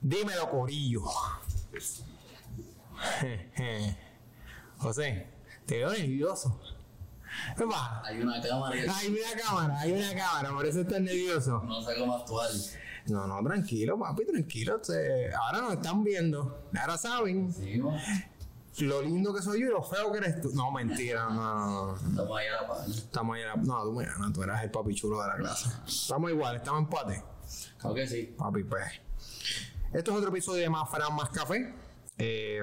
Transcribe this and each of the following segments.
Dímelo, Corillo. José, te veo nervioso. ¿Qué pasa? Hay una cámara Hay una cámara, hay una cámara, por eso estás nervioso. no sé cómo actuar. No, no, tranquilo, papi, tranquilo. te- Ahora nos están viendo. Ahora saben Sí, lo lindo que soy yo y lo feo que eres tú. No, mentira, no, no, no. Estamos ahí a la par. Estamos la- No, tú me ganas, tú eras el papi chulo de la clase. Estamos igual, estamos en empate. Que sí. Papi, pues. Esto es otro episodio de Más Fran, Más Café. Eh,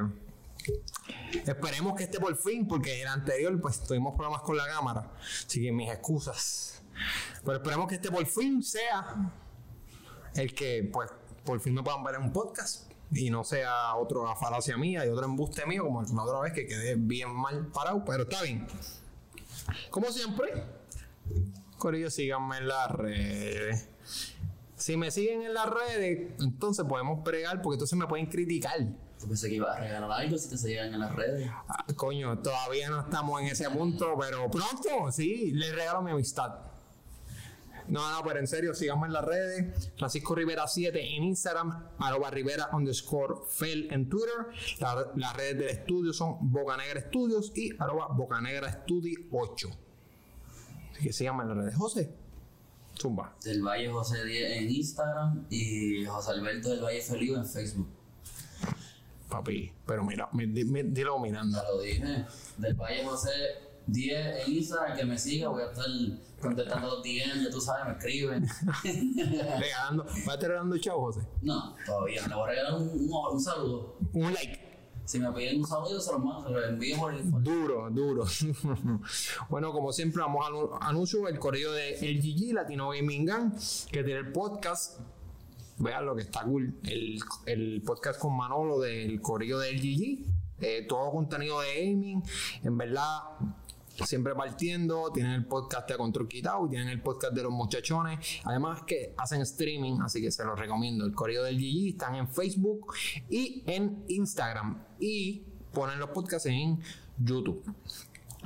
esperemos que esté por fin, porque el anterior, pues tuvimos problemas con la cámara. Así que mis excusas. Pero esperemos que este por fin sea el que, pues, por fin me puedan ver en un podcast. Y no sea otro falacia mía y otro embuste mío, como la otra vez que quedé bien mal parado, pero está bien. Como siempre, Corillo, síganme en las redes. Si me siguen en las redes, entonces podemos bregar, porque entonces me pueden criticar. Yo pensé que iba a regalar algo si te seguían en las redes. Ah, coño, todavía no estamos en ese punto, pero pronto, sí, les regalo mi amistad. No, no, pero en serio, síganme en las redes. Francisco Rivera 7 en Instagram, arroba Rivera underscore Fel en Twitter. La- las redes del estudio son Bocanegra Studios y arroba Bocanegra Studio 8. Así que síganme en las redes. José, zumba. Del Valle José 10 en Instagram y José Alberto del Valle Feliu en Facebook. Papi, pero mira, me- di- me- dilo mirando. Ya lo dije. Del Valle José 10 en Instagram, que me siga, voy a estar contestando los DM, ya tú sabes, me escriben. Regalando, ¿vas a estar regalando chavo, José? No, todavía, le voy a regalar un, un, un saludo. Un like. Si me piden un saludo, se los mando, se los envío por el... Duro, duro. bueno, como siempre, vamos anu- anuncio el correo de LGG, Latino Gaming Gang, que tiene el podcast. Vean lo que está cool. El, el podcast con Manolo del correo de LGG. eh, todo contenido de gaming. En verdad, siempre partiendo. Tienen el podcast de Control Quitado tienen el podcast de los muchachones. Además que hacen streaming, así que se los recomiendo. El correo del GG están en Facebook y en Instagram. Y ponen los podcasts en YouTube.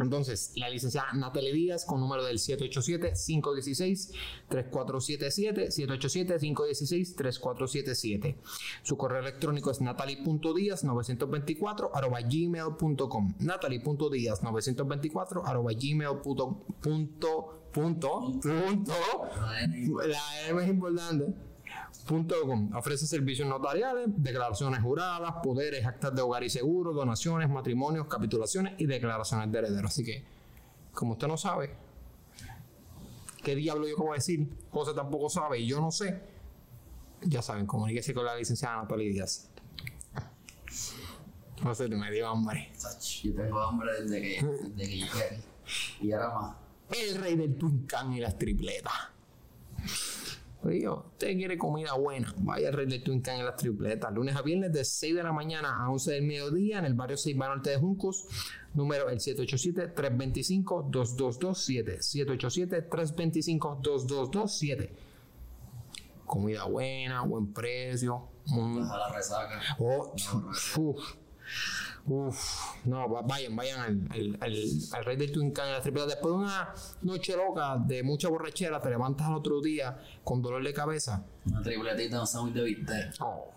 Entonces, la licenciada Natalie Díaz con número del 787-516-3477, 787-516-3477. Su correo electrónico es natalie.díaz924 arroba gmail.com natalie.díaz924 arroba gmail punto, punto, punto, punto, la M es importante Punto com. Ofrece servicios notariales, declaraciones juradas, poderes, actas de hogar y seguro, donaciones, matrimonios, capitulaciones y declaraciones de herederos. Así que, como usted no sabe, ¿qué diablo yo de decir? José tampoco sabe y yo no sé. Ya saben, comuníquese con la licenciada Natalia Díaz. José, te me dio hambre. Yo tengo hambre desde que, desde que llegué. Y ahora más. El rey del Tuncán y las tripletas. Usted quiere comida buena, vaya al rey del Tuncán y las tripletas. Lunes a viernes de 6 de la mañana a 11 del mediodía en el barrio 6 Norte de Juncos. Número el 787-325-2227. 787-325-2227. Comida buena, buen precio. Baja la resaca. Oh, uf, uf, no, va- vayan, vayan al, al, al- al rey del Twin Can, a la triple. Después de una noche loca de mucha borrachera, te levantas al otro día con dolor de cabeza. Una tripletita, un sándwich de bistec. Oh,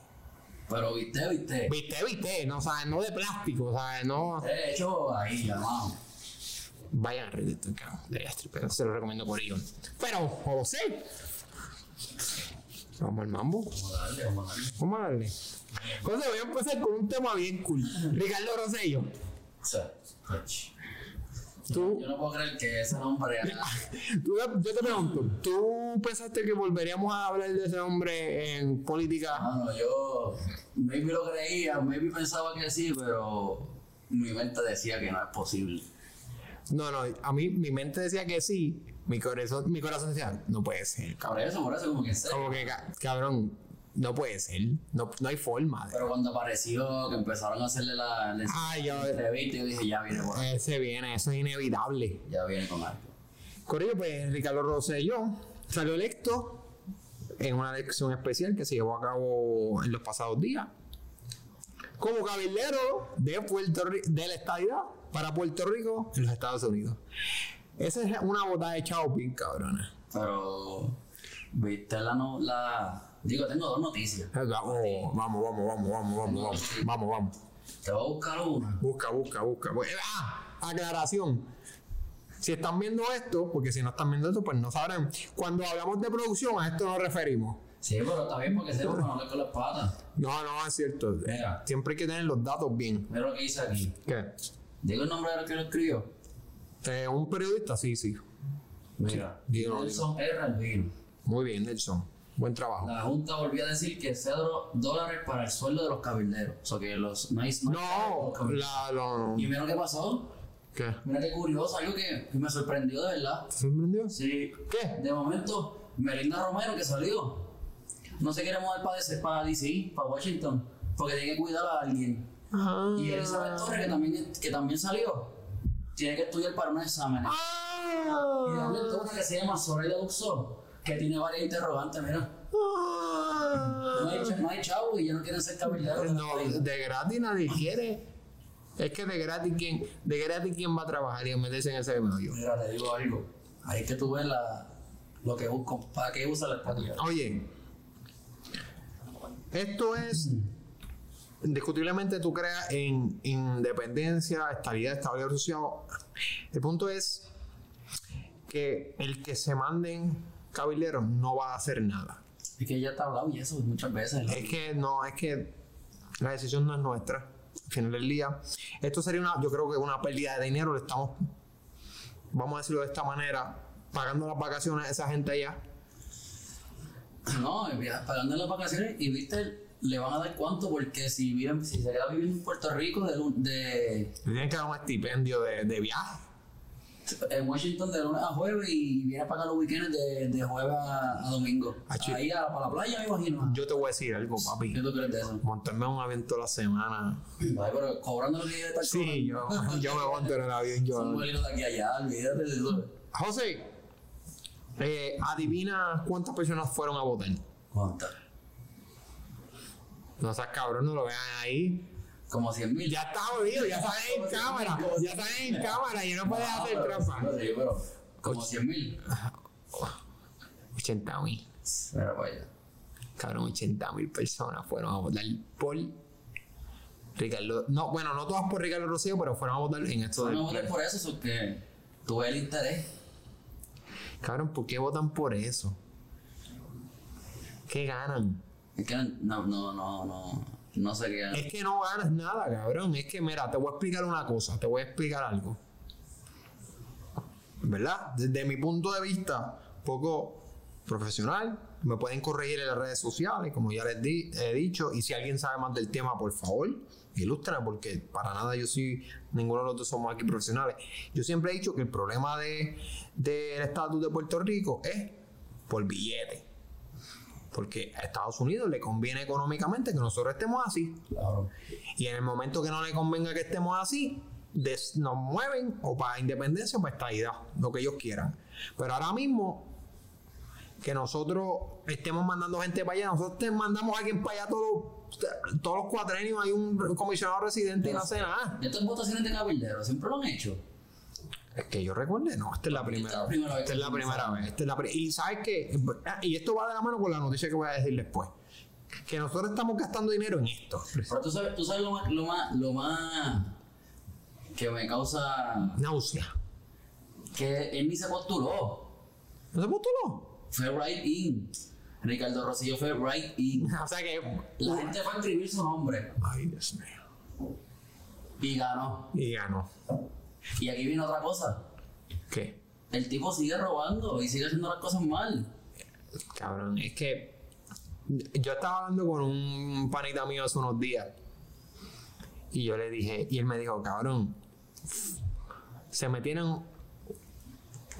Pero viste, viste. viste, viste, no, ¿sabes? no de plástico, ¿sabes? No. De hecho, ahí, llamado. Vayan al rey del Twin Can, de las tripletas, se lo recomiendo por ello. Pero, José, vamos al mambo. Vamos a darle, vamos a darle. Vamos a darle. José, voy a empezar con un tema bien cool. Ricardo Rosello, tú. Yo no puedo creer que ese nombre. Yo te pregunto, ¿tú pensaste que volveríamos a hablar de ese hombre en política? Mano, yo. Maybe lo creía, maybe pensaba que sí, pero. Mi mente decía que no es posible. No, no, a mí mi mente decía que sí, mi corazón, mi corazón decía, no puede ser, cabrón. Por eso, por eso, como que sé. Como que, ca- cabrón, no puede ser, no, no hay forma. de- Pero cuando apareció, que empezaron a hacerle la, la Ay, yo- entrevista, yo dije, ya viene por ahí. Ese viene, eso es inevitable. Ya viene con algo. Correcto, pues Ricardo Rosselló salió electo en una elección especial que se llevó a cabo en los pasados días como cabildero de Puerto de la estadidad para Puerto Rico en los Estados Unidos. Esa es una botada de bien cabrona. Pero, ¿viste la, no, la, Digo, tengo dos noticias. Eh, Vamos, vamos, vamos, vamos, vamos, vamos, vamos, vamos, vamos. Te voy a buscar una. Busca, busca, busca. Pues, Ah, aclaración. Si están viendo esto, porque si no están viendo esto, pues no sabrán. Cuando hablamos de producción, a esto nos referimos. Sí, pero está bien porque sepa que no con las patas. No, no, es cierto. Mira. Siempre hay que tener los datos bien. Mira lo que dice aquí. ¿Qué? Digo el nombre de lo que lo escribió. Eh, un periodista, sí, sí. Mira. Nelson R. Albino. Muy bien, Nelson. Buen trabajo. La Junta volvió a decir que cero dólares para el sueldo de los cabilderos. O sea que los nice, No, la, lo- ¿Y mira lo que pasó? ¿Qué? Mira qué curioso, algo que, que me sorprendió de verdad. ¿Se sorprendió? Sí. ¿Qué? De momento, Melinda Romero que salió. No se quiere mover para DC, para DC, para Washington, porque tiene que cuidar a alguien. Ah. Y Elizabeth Torres, que también, que también salió, tiene que estudiar para. Y de Ah. momento una que se llama Soraya Duxo, que tiene varias interrogantes, mira. No hay, no hay chavo y ya no quieren ser cabilderos. Ah. No, de gratis nadie quiere. Es que de gratis quién, de gratis quién va a trabajar y a meterse en ese medio. Mira, te digo algo. Ahí es que tú ves la, lo que busco, para qué usa la estadía. Oye, esto es indiscutiblemente tú creas en independencia, estabilidad, estabilidad social. El punto es que el que se manden cabileros no va a hacer nada. Es que ya está hablado y eso muchas veces. ¿no? Es que no, es que la decisión no es nuestra. Al final del día, esto sería una, yo creo que una pérdida de dinero. Le estamos, vamos a decirlo de esta manera, pagando las vacaciones a esa gente allá. No, via- pagando las vacaciones y viste, le van a dar cuánto porque si viven, si se queda viviendo en Puerto Rico de, de Le tienen que dar un estipendio de, de viaje. En Washington de lunes a jueves y viene a pagar los weekends de, de jueves a, a domingo. Ahí a, para la playa me imagino. Yo te voy a decir algo, papi. ¿Qué tú crees de eso? Montarme un avión toda la semana. Ay, pero cobrando lo que debe estar Sí, yo, yo me monto en el avión. Son Yo. vuelos de aquí a allá, olvídate de eso. José, eh, adivina cuántas personas fueron a votar. ¿Cuántas? No seas cabrón, no lo vean ahí. Como 100 mil. Ya está jodido, ya están en cámara. Ya están en cámara y no puedes hacer trampa. Como 100 mil. 80 mil. Cabrón, 80 mil personas fueron a votar por Ricardo. No, bueno, no todas por Ricardo Rocío, pero fueron a votar en esto No del voté por eso, es que tuve el interés. Cabrón, ¿por qué votan por eso? ¿Qué ganan? Es que no, no, no, no, no sé qué. Es que no ganas nada, cabrón. Es que, mira, te voy a explicar una cosa, te voy a explicar algo. ¿Verdad? Desde mi punto de vista, poco profesional, me pueden corregir en las redes sociales, como ya les di- he dicho, y si alguien sabe más del tema, por favor, ilústrame, porque para nada yo soy, ninguno de los dos somos aquí profesionales. Yo siempre he dicho que el problema de- del estatus de Puerto Rico es por billete. Porque a Estados Unidos le conviene económicamente que nosotros estemos así. Claro. Y en el momento que no le convenga que estemos así, des- nos mueven o para independencia o para estadidad, lo que ellos quieran. Pero ahora mismo, que nosotros estemos mandando gente para allá, nosotros te mandamos a alguien para allá todos, los- todos los cuatrenios, hay un comisionado residente y no hace nada. Estas votaciones de cabilderos siempre lo han hecho. Es que yo recuerde, no, esta es la primera, vez. Esta es la primera vez. Esta es la y sabes que, y esto va de la mano con la noticia que voy a decir después, que nosotros estamos gastando dinero en esto. Pero tú sabes, tú sabes lo más, lo más, lo más que me causa Náusea. que él ni se postuló. ¿No se postuló? Fue right in. Ricardo Rosillo fue right in. O sea que. La gente fue a escribir su nombre Ay, Dios mío. y ganó. Y ganó. Y aquí viene otra cosa. ¿Qué? El tipo sigue robando y sigue haciendo las cosas mal. Cabrón, es que. Yo estaba hablando con un panita mío hace unos días. Y yo le dije, y él me dijo, cabrón, se metieron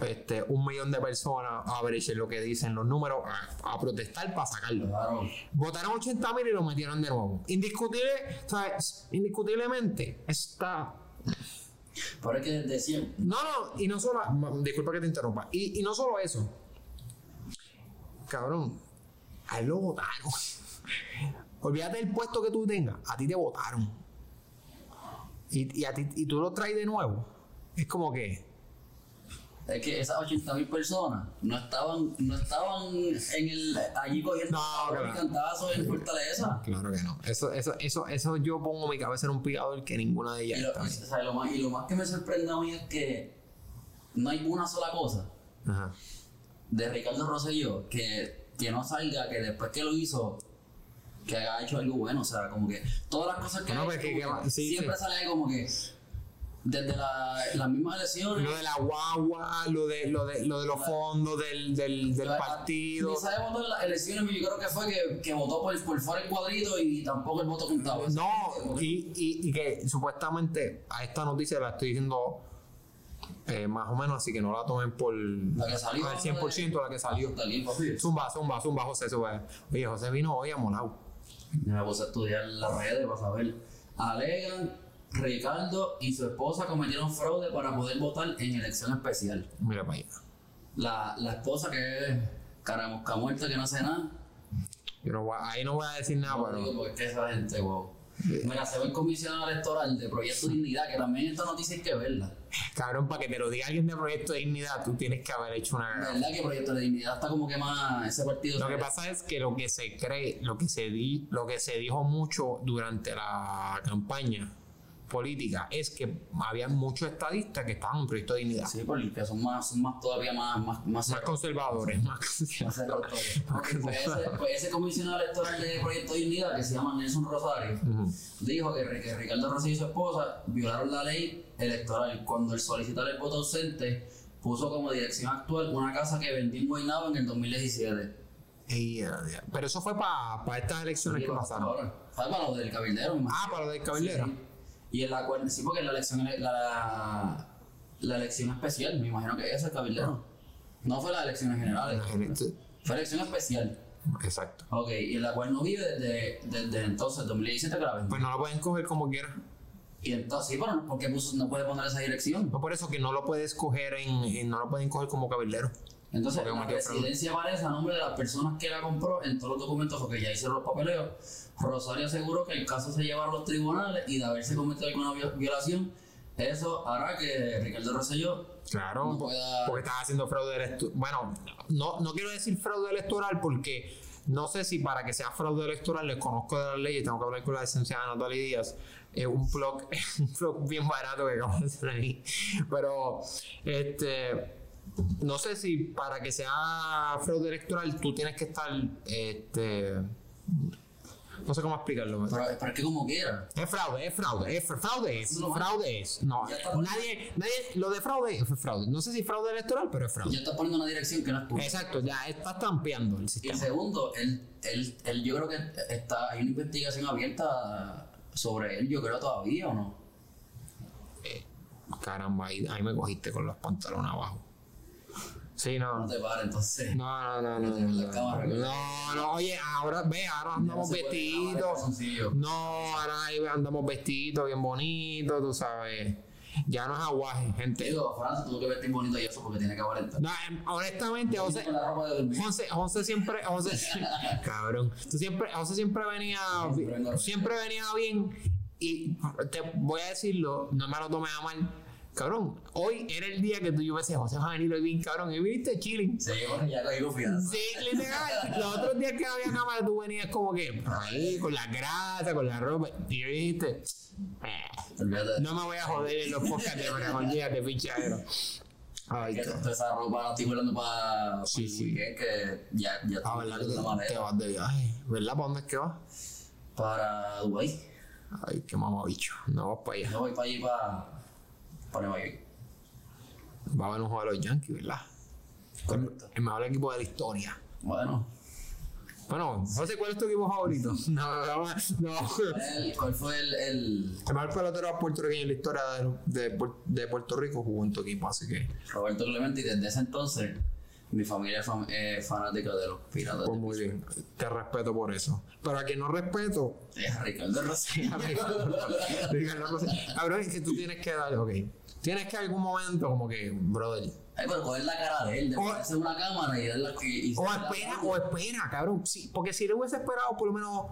este, un millón de personas a ver lo que dicen los números, a, a protestar para sacarlo. Claro. Votaron 80 mil y lo metieron de nuevo. Indiscutible, ¿sabes? Indiscutiblemente está Pero que decían, No, no, y no solo. Disculpa que te interrumpa. Y, y no solo eso. Cabrón, a lo votaron. Olvídate del puesto que tú tengas, a ti te votaron. Y, y, a ti, y tú lo traes de nuevo. Es como que. Es que esas 80 mil personas no estaban, no estaban en el, allí cogiendo No, claro. cantazos en Fortaleza. Claro que no. Eso, eso, eso, eso yo pongo mi cabeza en un picador que ninguna de ellas Y lo, está. o sea, lo más, y lo más que me sorprende a mí es que no hay una sola cosa Ajá. de Ricardo Rosselló que, que no salga, que después que lo hizo, que haya hecho algo bueno. O sea, como que todas las cosas que, No, ha pues hecho, que- que- que sí, siempre sí. sale como que desde la, las mismas elecciones. Lo de la guagua, lo de, lo de, lo de los fondos del, del, del partido. Votar en las elecciones, yo creo que fue que, que votó por, por fuera el cuadrito y tampoco el voto contaba. No, y, y, y que supuestamente a esta noticia la estoy diciendo eh, más o menos, así que no la tomen por La que salió. al 100% la que salió. Aquí, papi. Zumba, zumba, zumba, José, sube. Oye, José vino hoy a Molao. Me puse a estudiar las redes para saber. Alegan, Ricardo y su esposa cometieron fraude para poder votar en elección especial. Mira para allá. La, la esposa que es caramosca muerta que no hace nada. Yo no voy a- ahí no voy a decir nada, No pero. digo porque es que esa gente, wow. Mira, se ve el comisionado electoral de Proyecto Dignidad, que también esta noticia hay que verla. Cabrón, para que te lo diga alguien de Proyecto de Dignidad, tú tienes que haber hecho La una. verdad que Proyecto de Dignidad está como que más ese partido. Lo que pasa es que lo que se cree, lo que se di, lo que se dijo mucho durante la campaña política es que había muchos estadistas que estaban en Proyecto de Dignidad. Sí, porque son más, son más todavía más, más, más, Más conservadores, más más pues, ese, pues ese comisionado electoral de Proyecto Dignidad, que se llama Nelson Rosario, dijo que, que Ricardo Rosselló y su esposa violaron la ley electoral cuando el solicitar el voto ausente puso como dirección actual una casa que vendió en Guaynabo en el 2017. Ey, ya, ya. Pero eso fue para estas elecciones Sí, que pasaron. ¿Sabes? Para lo del cabildero. Ah, para lo del cabildero. Sí, sí. Y en la sí, porque la elección, la, la elección especial, me imagino que es el cabildero. No fue las elecciones generales, fue elección especial. Exacto. Ok, y en la cual no vive desde, desde entonces, 2017 que la. Pues no lo pueden coger como quieran. Y entonces, sí, pero no- ¿por qué puso- no puede poner esa dirección? No por eso que no lo puedes coger en, en- no lo pueden coger como cabildero. Entonces, la residencia aparece a nombre de las personas que la compró en todos los documentos porque ya hicieron los papeleos. Rosario aseguró que el caso se lleva a los tribunales y de haberse cometido alguna vi- violación, eso hará que Ricardo Rosselló Claro, No pueda- porque estás haciendo fraude electoral. Bueno, no, no quiero decir fraude electoral porque no sé si para que sea fraude electoral les conozco de las leyes, tengo que hablar con la licenciada Natalia Díaz. Es un blog, un blog bien barato que acabo de hacer ahí. Pero, este, no sé si para que sea fraude electoral tú tienes que estar, este, no sé cómo explicarlo. Pero, pero es que como quiera. Es fraude, es fraude, es fraude es, No, fraude es. No, nadie, nadie, lo de fraude es fraude. No sé si fraude electoral, pero es fraude. Ya está poniendo una dirección que no es tuya. Exacto, ya estás tampeando el Y sistema. segundo, él, él, él, yo creo que está, hay una investigación abierta sobre él, yo creo todavía o no. Caramba, ahí, ahí me cogiste con los pantalones abajo. Sí, no. No te pares, entonces. No, no, no, no. La No, cámara. no, no, oye, ahora, ve, ahora andamos en vestidos. No, ahora ahí andamos vestidos bien bonitos, tú sabes. Ya no es aguaje, gente. Digo, Francia tuvo que vestir bonito y eso porque tiene que aparentar. No, em, honestamente, José. José, José siempre, José, cabrón, tú siempre, José siempre venía, Siempre venía bien y te voy a decirlo, no me lo tomes a mal, cabrón, hoy era el día que tú yo me decía, José va a venir hoy bien, cabrón, y viniste chilling. Sí, bueno, ya cogí confianza. Sí, literal, los otros días que había cámara tú venías como que por ahí, con la grasa, con la ropa, y yo dijiste, "Eh, no me voy a joder en los podcasts de Bragonía de pichadero. Ay, que toda esa ropa la estoy volando para Sí, sí. weekend que ya, ya Ah, ¿verdad que te, te vas de viaje? ¿Verdad? ¿Para dónde es que vas? Para Dubái. Ay, qué mamabicho. No vas para allá. Yo voy para allí para, Nueva York. Va a haber un juego de los Yankees, ¿verdad? Correcto. El mejor equipo de la historia. Bueno, Bueno, José, ¿cuál es tu equipo favorito? No, no, no. ¿cuál fue el, el El mejor pelotero puertorriqueño en la historia de, de, Puer- de Puerto Rico jugó en tu equipo, así que, Roberto Clemente? Y desde ese entonces, mi familia es fam- eh, fanática de los piratas. pues muy bien. Te respeto por eso. Pero a quien no respeto, Es Ricardo Rosselló. Ricardo Rossi. Cabrón, es que tú tienes que dar, ok. Tienes que algún momento como que, brother, Ay, pero coger la cara de él, de O- ponerse una cámara y darla y, y O espera, o espera, cabrón. Sí, porque si le hubiese esperado por lo menos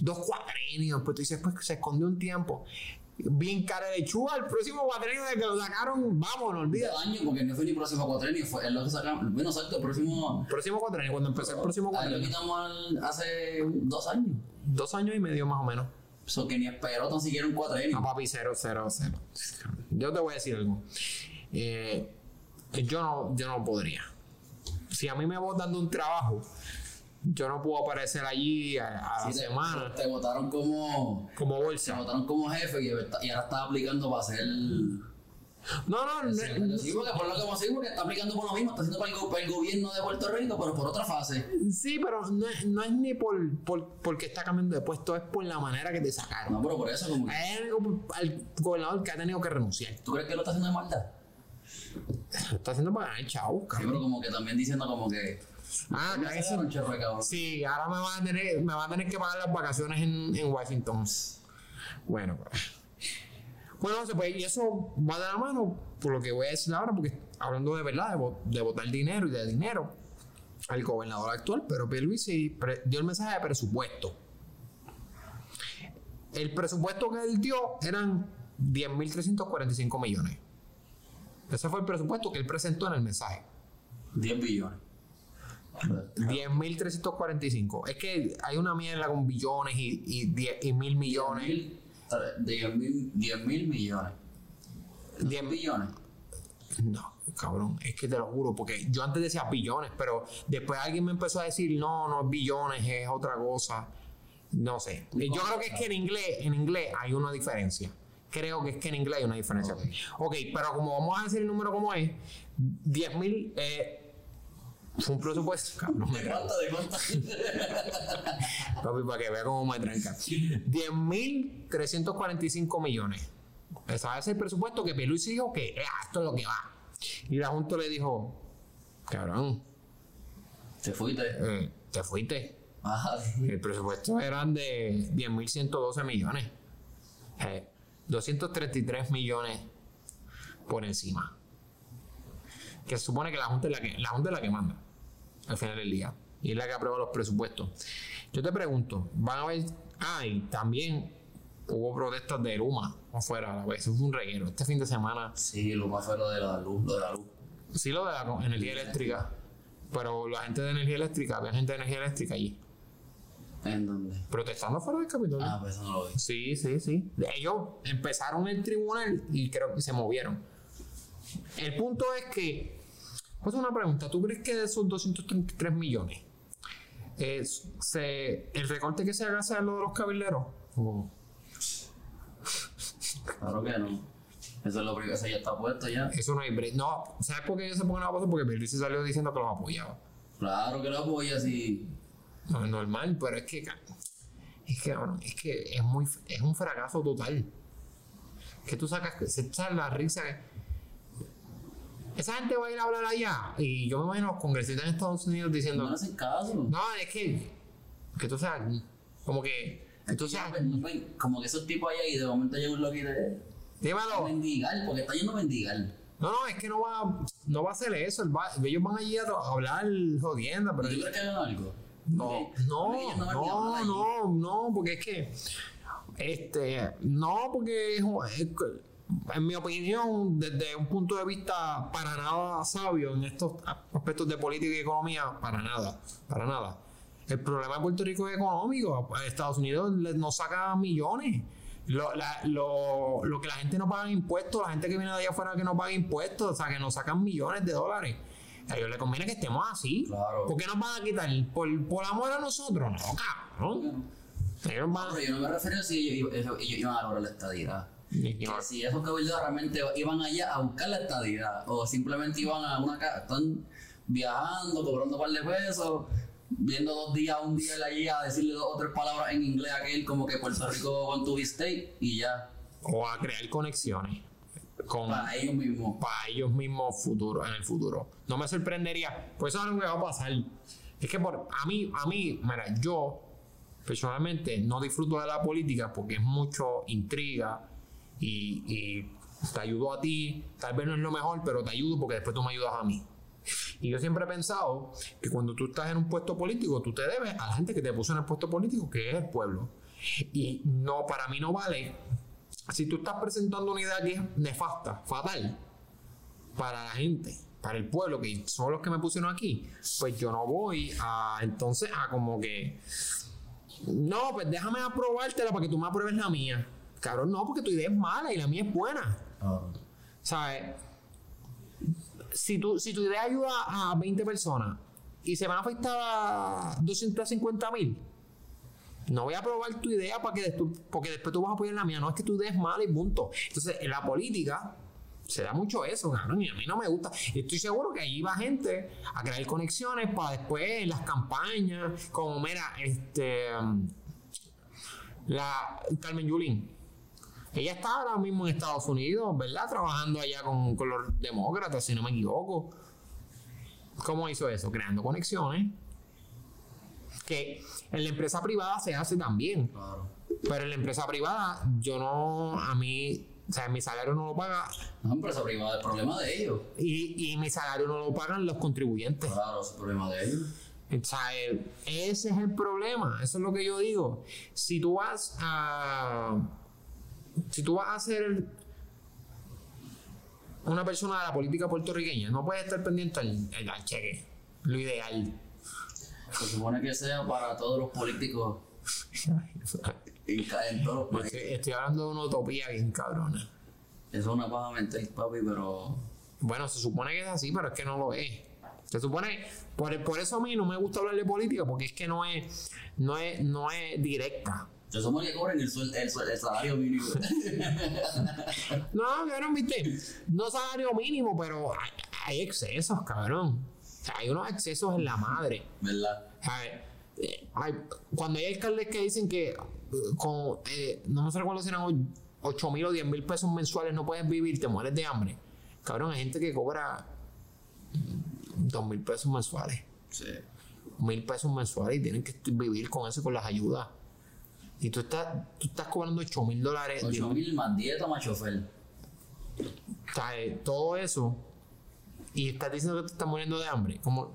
dos cuatrenios, pues tú dices, pues se escondió un tiempo. bien cara de lechuga. El próximo cuatrenio de que lo sacaron, vamos, no olvides. De año, porque no fue ni próximo cuatrenio, fue es lo que sacamos. Bueno, exacto, el próximo. Próximo cuatrenio, cuando empezó el próximo Ahí lo cuatrenio. quitamos hace dos años. Dos años y medio más o menos. Eso que ni esperó tan siquiera un cuatrenio. No, papi, cero, cero, cero. Yo te voy a decir algo. Eh, yo, no, yo no podría. Si a mí me votan de un trabajo, yo no puedo aparecer allí a, a la Sí, te- semana Te votaron como. como Te bolsa. votaron como jefe y, y ahora estás aplicando para ser. No, no, no, Sí, porque por lo que porque está aplicando por lo mismo, está haciendo para el, go- para el gobierno de Puerto Rico, pero por otra fase. Sí, pero no es, no es ni por, por porque está cambiando de puesto, es por la manera que te sacaron. No, pero por eso, como. Hay algo al gobernador que ha tenido que renunciar. ¿Tú crees que lo está haciendo de maldad? Lo está haciendo para ganar chavo, Sí, cabrón. pero como que también diciendo como que. Ah, que sí. chefe, cabrón. Sí, ahora me van a tener, me van a tener que pagar las vacaciones en, en Washington. Bueno, pues. Bueno, José, pues, y eso va de la mano por lo que voy a decir ahora, porque hablando de verdad, de, vo- de votar dinero y de dinero, el gobernador actual, pero Pierluisi dio el mensaje de presupuesto. El presupuesto que él dio eran 10.345 millones. Ese fue el presupuesto que él presentó en el mensaje. 10 billones. 10.345. Es que hay una mierda con billones y, y, die- y mil millones. 10 mil 10 mil millones. 10 billones. No, cabrón, es que te lo juro, porque yo antes decía billones, pero después alguien me empezó a decir, no, no es billones, es otra cosa. No sé. Yo creo que es que en inglés, en inglés hay una diferencia. Creo que es que en inglés hay una diferencia. Ok. Ok, pero como vamos a decir el número como es, 10 mil eh, fue un presupuesto. Cabrón, ¿De cuánto? ¿De cuánto? Papi, para que vea cómo me tranca. 10.345 millones. Ese es el presupuesto que Pelusi dijo que "Ah, esto es lo que va. Y la Junta le dijo, cabrón, Te fuiste. eh, te fuiste. Ajá. El presupuesto eran de 10.112 millones. Eh, 233 millones por encima. Que se supone que la Junta es la que, la junta es la que manda al final del día. Y es la que aprueba los presupuestos. Yo te pregunto, van a ver. Ah, y también hubo protestas de Luma afuera a la vez. Eso fue un reguero. Este fin de semana. Sí, más fue lo de la luz, lo de la luz. Sí, lo de la co- energía eléctrica. Pero la gente de energía eléctrica, había gente de energía eléctrica allí. ¿En dónde? Protestando fuera del Capitolio. Ah, pues eso no lo vi. Sí, sí, sí. Ellos empezaron el tribunal y creo que se movieron. El punto es que, pues una pregunta, ¿tú crees que de esos 233 millones, eh, se, el recorte que se haga sea lo de los cabilderos? O- Claro que no. Eso es lo primero, eso ya está puesto ya. Eso no hay break. No, ¿sabes por qué ellos se ponen a pasar? Porque Pierluisi salió diciendo que los apoyaba. Claro que lo apoya si. No es normal, pero es que, es que, bueno, es que es muy, es un fracaso total. Que tú sacas, se echan la risa. Esa gente va a ir a hablar allá y yo me imagino a los congresistas en Estados Unidos No diciendo, le hacen caso. no, es que, que tú seas, como que, que tú seas, Como que esos tipos allá y de momento llega un loquito de. dímelo. Mendigar, porque está yendo a mendigar. No, no, es que no va, no va a hacer eso. va- ellos van allí a, a hablar jodienda, pero ¿Tú crees que hagan algo? No, no, no, allí. no, no, porque es que, este, no, porque es, es en mi opinión, desde un punto de vista para nada sabio en estos aspectos de política y economía, para nada, para nada. El problema de Puerto Rico es económico. Estados Unidos nos saca millones. Lo, la- lo- lo que la gente no paga impuestos, la gente que viene de allá afuera que no paga impuestos, o sea, que nos sacan millones de dólares. A ellos les conviene que estemos así. Claro. ¿Por qué nos van a quitar? ¿Por, por amor a nosotros? No, cabrón. Ellos van Pero yo no me refiero a si ellos, ellos- ellos iban a lograr la estadidad. Que si esos cabilderos realmente iban allá a buscar la estadidad o simplemente iban a una casa, están viajando, cobrando un par de pesos, viendo dos días, un día allí a decirle dos o tres palabras en inglés a aquel como que Puerto Rico con tu state y ya, o a crear conexiones con para ellos mismos. para ellos mismos futuro, en el futuro. No me sorprendería, pues eso es algo que va a pasar. Es que por, a mí, a mí, mira, yo personalmente no disfruto de la política porque es mucho intriga y, te ayudo a ti, tal vez no es lo mejor, pero te ayudo porque después tú me ayudas a mí. Y yo siempre he pensado que cuando tú estás en un puesto político, tú te debes a la gente que te puso en el puesto político, que es el pueblo. Y no, para mí no vale si tú estás presentando una idea que es nefasta, fatal, para la gente, para el pueblo, que son los que me pusieron aquí, pues yo no voy a entonces a como que. No, pues déjame aprobártela para que tú me apruebes la mía. Cabrón, no, porque tu idea es mala y la mía es buena. ¿Sabes? Si tu, si tu idea ayuda a 20 personas y se van a afectar a 250 mil, no voy a aprobar tu idea para que después, porque después tú vas a apoyar la mía. No es que tu idea es mala y punto. Entonces, en la política se da mucho eso, cabrón, y a mí no me gusta. Y estoy seguro que allí va gente a crear conexiones para después en las campañas, como mira, este la Carmen Yulín. Ella está ahora mismo en Estados Unidos, ¿verdad? Trabajando allá con, con los demócratas, si no me equivoco. ¿Cómo hizo eso? Creando conexiones. Que en la empresa privada se hace también. Claro. Pero en la empresa privada, yo no, a mí, o sea, mi salario no lo paga No, empresa privada, el problema de ellos. y, y mi salario no lo pagan los contribuyentes. Claro, es el problema de ellos. O sea, el- ese es el problema, eso es lo que yo digo. Si tú vas a. Si tú vas a ser una persona de la política puertorriqueña, no puedes estar pendiente al, al- al cheque. Lo ideal. Se supone que sea para todos los políticos en, todos los países. Estoy, estoy hablando de una utopía bien cabrona. Eso es una paja mental, papi, pero. Bueno, se supone que es así, pero es que no lo es. Se supone, por, por eso a mí no me gusta hablar de política, porque es que no es, no es, no es directa. Se supone que cobren el, suel- el, salario mínimo. No, cabrón, viste. No salario mínimo, pero hay, hay excesos, cabrón. O sea, hay unos excesos en la madre. ¿Verdad? A ver, eh, hay- cuando hay alcaldes que dicen que eh, con, eh, no me recuerdo si eran 8 mil o 10 mil pesos mensuales no puedes vivir, te mueres de hambre. Cabrón, hay gente que cobra 2 mil pesos mensuales, Sí. mil pesos mensuales y tienen que vivir con eso con las ayudas. Y tú estás, tú estás cobrando 8 mil dólares. 8 mil más dieta más chofer. O sea, eh, todo eso y estás diciendo que te estás muriendo de hambre. Como,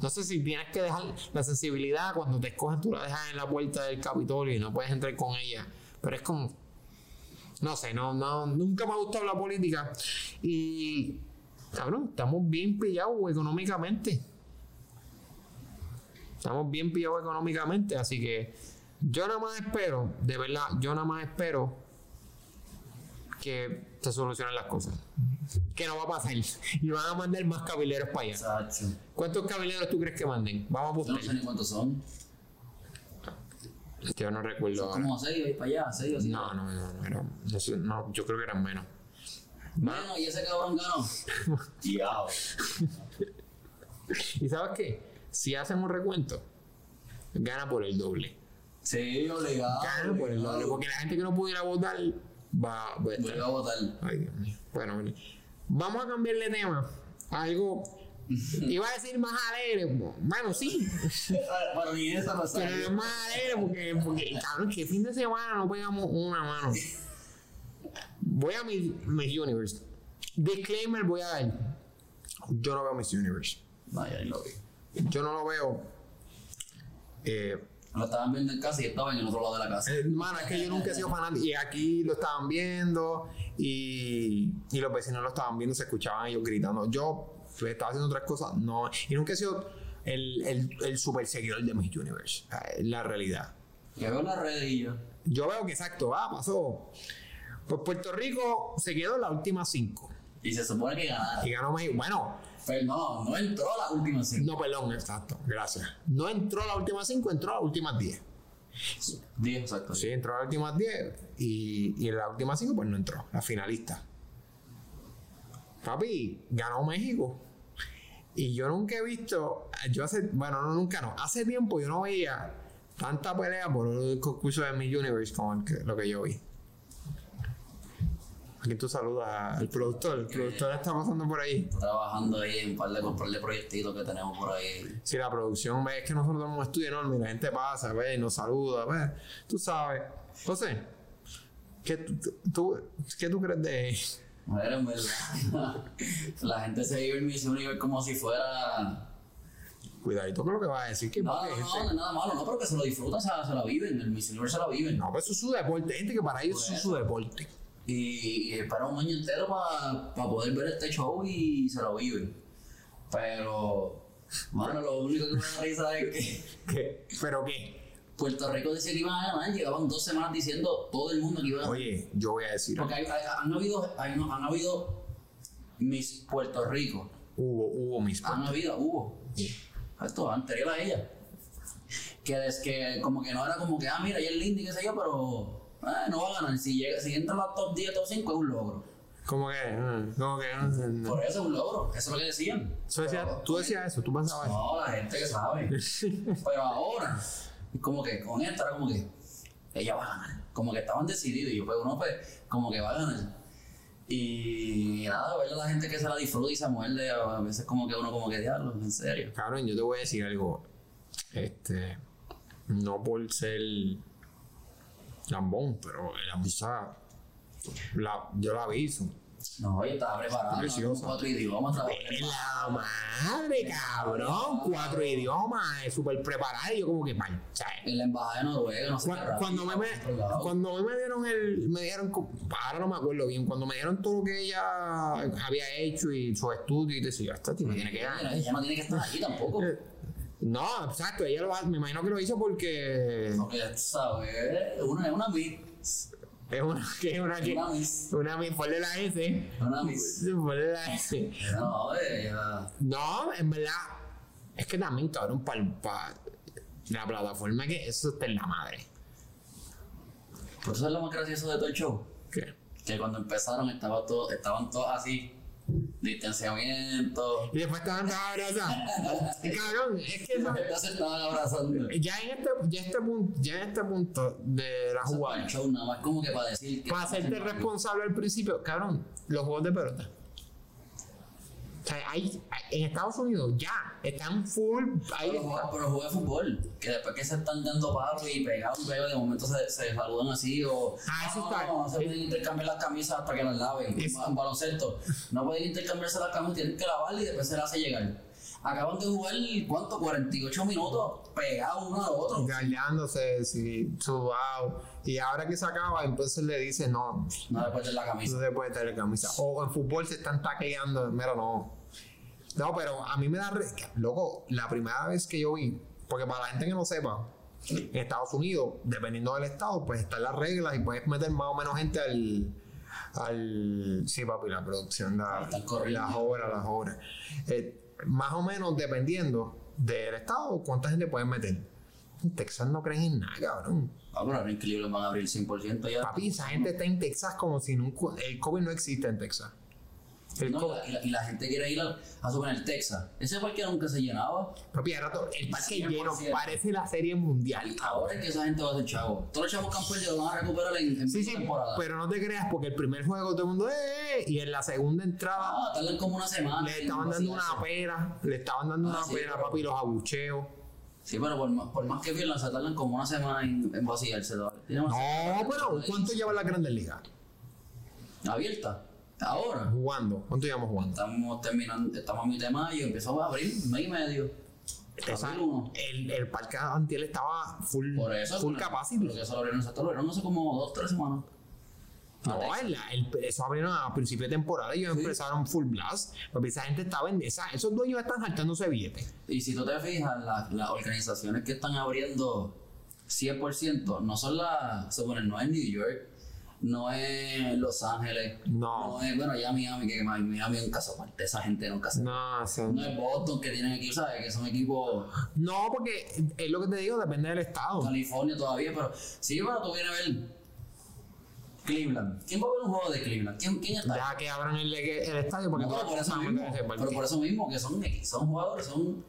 no sé si tienes que dejar la sensibilidad cuando te escogen, tú la dejas en la puerta del Capitolio y no puedes entrar con ella. Pero es como, no sé, no, no, nunca me ha gustado la política. Y, cabrón, estamos bien pillados económicamente. Estamos bien pillados económicamente, así que yo nada más espero, de verdad, yo nada más espero que se solucionen las cosas. Que no va a pasar. Y van a mandar más cabileros para allá. Exacto. ¿Cuántos cabileros tú crees que manden? Vamos a Yo no buscar. sé ni cuántos son. Yo no recuerdo Son como 6 ahí para allá, 6 o 7. No, no, no, no, era- no sé, no, yo creo que eran menos. Bueno, y ese cabrón ganó. Diablo. ¿Y sabes qué? Si hacen un recuento, gana por el doble. Sí, obligado. Gana por el doble. Porque la gente que no pudiera votar va, va a estar- Vuelve a votar. Ay, Dios mío. Bueno, vamos a cambiarle tema. a Algo. Iba a decir más alegre. Bueno, sí. Bueno, ni esa no Pero es más alegre porque, porque, cabrón, que fin de semana no pegamos una mano. Voy a mi Miss Universe. Disclaimer voy a dar. Yo no veo Miss Universe. No, ya ni lo vi. Yo no lo veo. Eh, Lo estaban viendo en casa y estaba en el otro lado de la casa. Hermano, es que yo nunca he sido fanático. Y aquí lo estaban viendo y, y los vecinos lo estaban viendo, se escuchaban ellos gritando. Yo pues, estaba haciendo otras cosas, no. Y nunca he sido el, el, el super seguidor de Miss Universe. La realidad. Que veo las redes y yo. Yo veo que exacto, ah, pasó. Pues Puerto Rico se quedó en las últimas cinco. Y se supone que ganaron. Y ganó México. Bueno, Pero no, no entró a la última cinco. no, perdón, exacto, gracias. No entró a las últimas cinco, entró a las últimas diez. Diez, exacto. Sí, entró a las últimas 10 y, y en las últimas 5 pues no entró, la finalista. Papi, ganó México. Y yo nunca he visto, yo hace, bueno, no, nunca no, hace tiempo yo no veía tanta pelea por el concurso de Miss Universe como el que- lo que yo vi. Aquí tú saludas al productor, el productor está pasando por ahí. Está trabajando ahí en un par de, un par de proyectitos que tenemos por ahí. Si la producción ve es que nosotros tenemos un estudio enorme y la gente pasa, ve y nos saluda, ve, tú sabes. José, ¿qué tú, ¿qué tú crees de A ver, en verdad. La gente se vive en Miss Universe como si fuera Cuidadito con lo que vas a decir. Que No, no, no, no nada malo, no, pero que se lo disfrutan, se, se la viven, el Miss Universe se la viven. No, pues eso es su deporte. Gente que para ellos eso es su deporte. Y, y espera un año entero para poder ver este show y se lo viven. Pero, bueno, lo único que me da risa es que ¿Qué? ¿Pero qué? Puerto Rico decía que iban a ganar, llevaban dos semanas diciendo todo el mundo que iba a ganar. Oye, yo voy a decir. Porque hay- hay- han, habido, hay- han habido Miss Puerto Rico. Hubo, hubo mis Han habido, hubo. Esto, anterior a ella. Que es que como que no era como que, ah, mira, ella es linda y qué sé yo, pero eh, no va a ganar. Si, llega, si entra a la top 10, top 5 es un logro. Como que, mm, como que. Por eso es un logro, eso es lo que decían. Eso decía- Pero- tú decías eso, tú pensabas eso. No, la gente que sabe. Pero ahora, como que con esta era como que ella va a ganar. Como que estaban decididos y yo, pues uno, pues, como que va a ganar. Y nada, ver a la gente que se la disfruta y se muerde, a veces como que uno como que diablo, en serio. Cabrón, yo te voy a decir algo. Este. No por ser. Lambón, pero la musa. La, yo la aviso. No, yo estaba preparado, Preciosa. cuatro idiomas, la madre, cabrón. Cuatro idiomas, es súper preparada. Y yo, como que, pan, en la embajada de Noruega, no sé Cuando me, me- cuando me dieron el me dieron ahora no me acuerdo bien cuando me dieron todo lo que ella había hecho y su estudio y te decía esta tiene que ganar ella no tiene que estar allí tampoco. No exacto ella lo me imagino que lo hizo porque Porque, tú sabes, es una, una miss. es una que una que Una miss. una mi ponle la S Una miss. ponle la S No, ella. no en verdad es que también cabrón para la plataforma que eso está en la madre Por eso es lo más gracioso de todo el show. ¿Qué? que cuando empezaron estaba todo, estaban todos así, distanciamiento, y después estaban todas abrazadas cabrón es que ya se estaban abrazando. ya en este, ya este punto, ya en este punto de la jugada, el show nada más como que para decir que para hacerte responsable al principio, cabrón, los juegos de pelota. O sea, hay, en Estados Unidos ya están full. Ahí Pero juega, pero juega fútbol, que después que se están dando palos y pegados de momento se, se saludan así o Ah, eso no, está- no, no se pueden intercambiar las camisas hasta que las laven. En baloncesto, no pueden intercambiarse las camisas, tienen que lavarlas y después se las hace llegar. Acaban de jugar, ¿cuánto? 48 minutos pegados uno al otro. gallándose, sí, sudado. Y ahora que se acaba, entonces le dice no, No después de la camisa. no se puede tener camisa. O en fútbol se están tacleando, mira, no. No, pero a mí me da. re- Loco, la primera vez que yo vi, porque para la gente que no sepa, en Estados Unidos, dependiendo del estado, pues están las reglas y puedes meter más o menos gente al. al sí, papi, la producción, la- corriendo. las obras, las obras. Eh, más o menos dependiendo del estado, cuánta gente puedes meter. En Texas no creen en nada, cabrón. Ah, pero ahora en Cleveland van a abrir 100% ya. Papi, esa gente está en Texas como si nunca. El COVID no existe en Texas. El No, y, la, y gente quiere ir a, a suponer Texas. Ese parque nunca se llenaba. Papi, ahora todo- el parque 100%. lleno parece la serie mundial. Ahora es que esa gente va a ser chavo. Todos los chavos que han perdido lo van a recuperar en, en Sí, sí, temporada. pero no te creas porque el primer juego todo el mundo, ¡eh! Y en la segunda entrada Ah, tardan como una semana. le estaban dando una pera, le estaban dando Ah, una sí, pera, pero- papi, los abucheos. Sí, pero por, más- por más que pierdan, se tardan como una semana en, en vaciarse. No, pero ¿cuánto lleva la Grandes Ligas? Abierta. Ahora. Jugando. ¿Cuánto llevamos jugando? Estamos terminando, estamos a mitad de mayo, empezó a abrir mes y medio. Esa- Abril uno. el, el parque Antiel estaba full, Por eso. full capacity. Porque eso lo abrieron, lo abrieron hace como dos, tres semanas. No, el, el- eso abrieron a principio de temporada y ellos empezaron full blast. Papi, esa gente estaba en. Esa, esos dueños están saltándose billetes. Y si tú te fijas, la- las organizaciones que están abriendo 100% no son las, se ponen, no es New York, no es Los Ángeles, No. es, bueno, ya Miami, que Miami es un caso aparte, esa gente nunca se... No, No, son- es Boston, que tienen equipos, ¿sabes? Que son equipos no, porque es lo que te digo, depende del estado. California todavía, pero sí, bueno, tú vienes a ver Cleveland. ¿Quién va a ver un juego de Cleveland? ¿Quién, quién está? Deja que abran el, el estadio porque No, pero por eso mismo, pero por eso mismo que son, son jugadores, son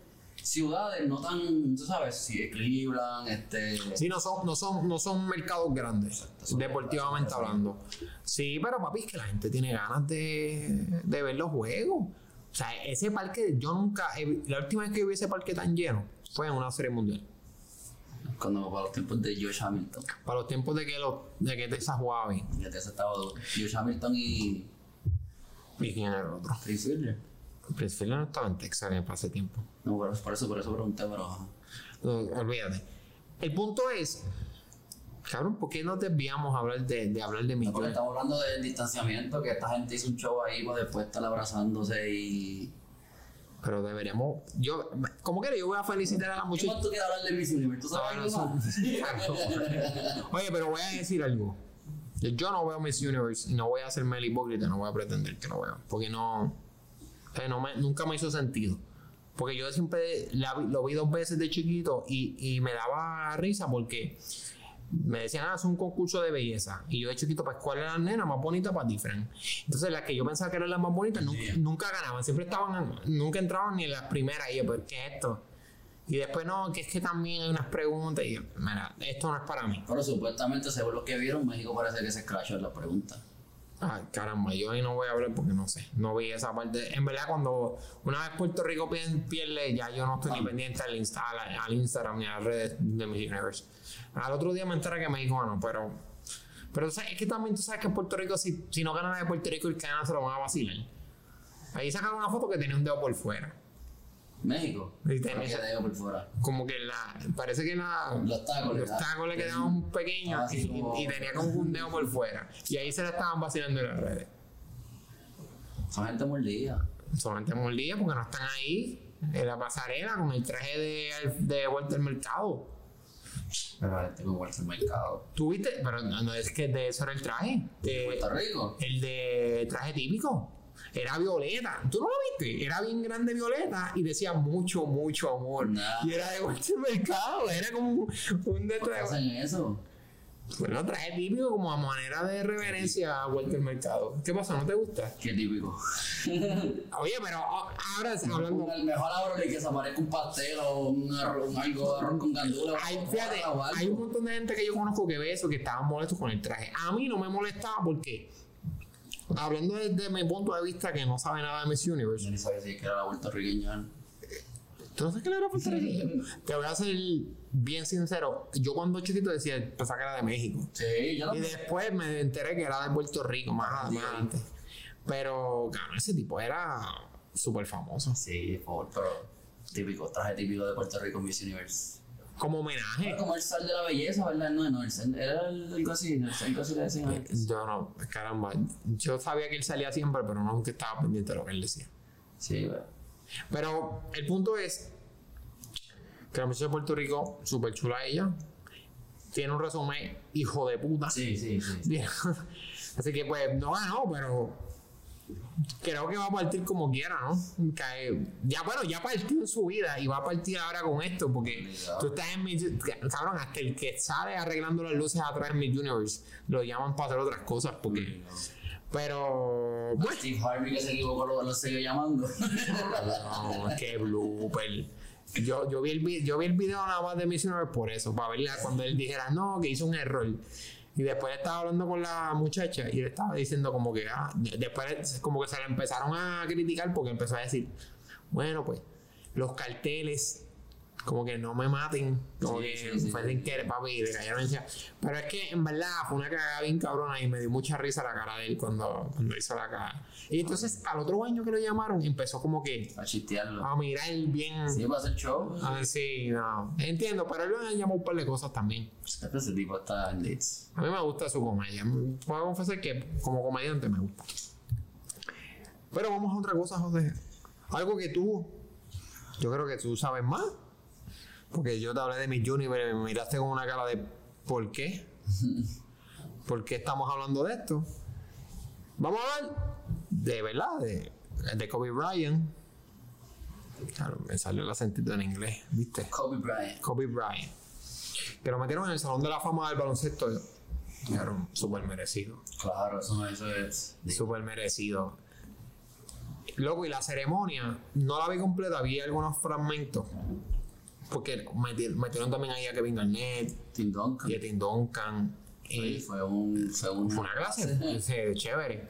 ciudades, no tan, tú sabes, si Cleveland, este... Sí, no son, no son, no son mercados grandes, deportivamente hablando. Sí, pero papi, es que la gente tiene ganas de, de ver los juegos. O sea, ese parque, yo nunca, la última vez que vi ese parque tan lleno fue en una serie mundial. Cuando para los tiempos de Josh Hamilton. Para los tiempos de que, los, de que Texas jugaba bien. Ya te has estado Josh Hamilton y ¿Y quién era el otro? Chris Wheeler. Prince Philip no estaba en Texas en ese tiempo. No, pero por eso, por eso pregunté, pero. No, olvídate. El punto es, cabrón, ¿por qué nos desviamos a hablar de, de hablar de No, porque estamos hablando del distanciamiento, que esta gente hizo un show ahí para después estar abrazándose y. Pero deberíamos, yo, como que yo voy a felicitar a la ¿Qué muchacha. tú quieres hablar de Miss Universe? ¿Tú sabes no, sí. Oye, pero voy a decir algo. Yo no veo Miss Universe y no voy a hacerme el hipócrita, no voy a pretender que lo veo. Porque no, no me- nunca me hizo sentido. Porque yo siempre la lo vi dos veces de chiquito y, y me daba risa porque me decían, ah, es un concurso de belleza. Y yo de chiquito, pues, ¿cuál era la nena más bonita para diferente? Entonces, las que yo pensaba que eran las más bonitas nunca, nunca ganaban. Siempre estaban, nunca entraban ni en las primeras. Y yo, pues, ¿qué es esto? Y después, no, que es que también hay unas preguntas. Y yo, mira, esto no es para mí. Pero supuestamente, según lo que vieron, México parece que se escrachó en la pregunta. Ay, caramba, yo ahí no voy a hablar porque no sé. No vi esa parte. En verdad, cuando una vez Puerto Rico pierde, ya yo no estoy ni pendiente al, Insta- al- Instagram ni a las redes de Miss Universe. Al otro día me enteré que México ganó, pero. Pero ¿sabes? es que también tú sabes que Puerto Rico, si, si no ganan de Puerto Rico, el gana se lo van a vacilar. Ahí sacaron una foto que tenía un dedo por fuera. México. Dedo por fuera. Como que la. Parece que la. Los tacos, Los ¿verdad? tacos le quedaban pequeños Ah, sí, y, como- y tenía como un dedo por fuera. Y ahí se la estaban vacilando en las redes. Son gente mordida. solamente mordida porque no están ahí en la pasarela con el traje de, de al mercado. Pero gente como vuelta al mercado. ¿Tuviste? Pero no, no es que de eso era el traje. de- Puerto Rico. el de traje típico. Era violeta. ¿Tú no lo viste? Era bien grande violeta y decía mucho, mucho amor. Nah. Y era de al mercado. Era como un, un de ¿Por qué hacen eso? Bueno, traje típico como a manera de reverencia a al mercado. ¿Qué pasa? ¿No te gusta? Qué típico. Oye, pero oh, ahora hablando. El mejor árbol y que se aparezca un pastel o un, arroz, algo de arroz con gandula. Hay, fíjate, hay un montón de gente que yo conozco que ve eso, que estaban molestos con el traje. A mí no me molestaba porque, hablando desde mi punto de vista que no sabe nada de Miss Yo Universe, ni sabía si que era la puertorriqueña. ¿tú no sabes que era puertorriqueño? Te voy a ser bien sincero. Yo cuando chiquito decía, pensaba que era de México. Sí, yo Y después me enteré que era de Puerto Rico, más, antes. Pero, claro, ese tipo era súper famoso. Sí, por pero típico, traje típico de Puerto Rico Miss Universe. Como homenaje. Era como el sal de la belleza, ¿verdad? No, no, el sal, era el- algo así, el algo así le decían. Yo no, caramba. Yo sabía que él salía siempre, pero nunca estaba pendiente de lo que él decía. Sí, güey. Pero el punto es que la muchacha de Puerto Rico, súper chula ella, tiene un resumen hijo de puta. Sí, sí, sí. Así que pues no ganó, pero creo que va a partir como quiera, ¿no? Que, ya bueno, ya partió en su vida y va a partir ahora con esto, porque tú estás en mi cabrón, hasta el que sale arreglando las luces atrás en mi universe, lo llaman para hacer otras cosas, porque pero pues Steve Harvey que se equivocó lo, lo siguió llamando. No, qué blooper. Yo, yo, vi el, yo vi el video nada más de Miss Universe por eso, para verla cuando él dijera, no, que hizo un error. Y después estaba hablando con la muchacha y le estaba diciendo como que, ah, después como que se le empezaron a criticar porque empezó a decir, bueno, pues, los carteles, como que no me maten, como Sí, que sí, sí. fue sin querer, papi, y le cayeron encima. Pero es que en verdad fue una cagada bien cabrona y me dio mucha risa la cara de él cuando, cuando hizo la cagada. Y entonces al otro año que lo llamaron empezó como que A chistearlo. a mirar bien. Sí, para hacer show. A ver si, no. Entiendo, pero él me llamó un par de cosas también. Ese tipo está. A mí me gusta su comedia. Puedo confesar que como comediante me gusta. Pero vamos a otra cosa, José. Algo que tú, yo creo que tú sabes más. Porque yo te hablé de mi Universe y me miraste con una cara de ¿por qué? ¿Por qué estamos hablando de esto? Vamos a hablar de verdad, de, de Kobe Bryant. Claro, me salió el acentito en inglés, ¿viste? Kobe Bryant. Kobe Bryant. Que lo metieron en el Salón de la Fama del Baloncesto. Claro, súper merecido. Claro, eso, eso es. Súper merecido. Loco, y la ceremonia, no la vi completa, vi algunos fragmentos. Porque meti- metieron también ahí a Kevin Garnett Tim Duncan. y a Tim Duncan. Sí, Y fue un. Fue, un, fue una clase chévere.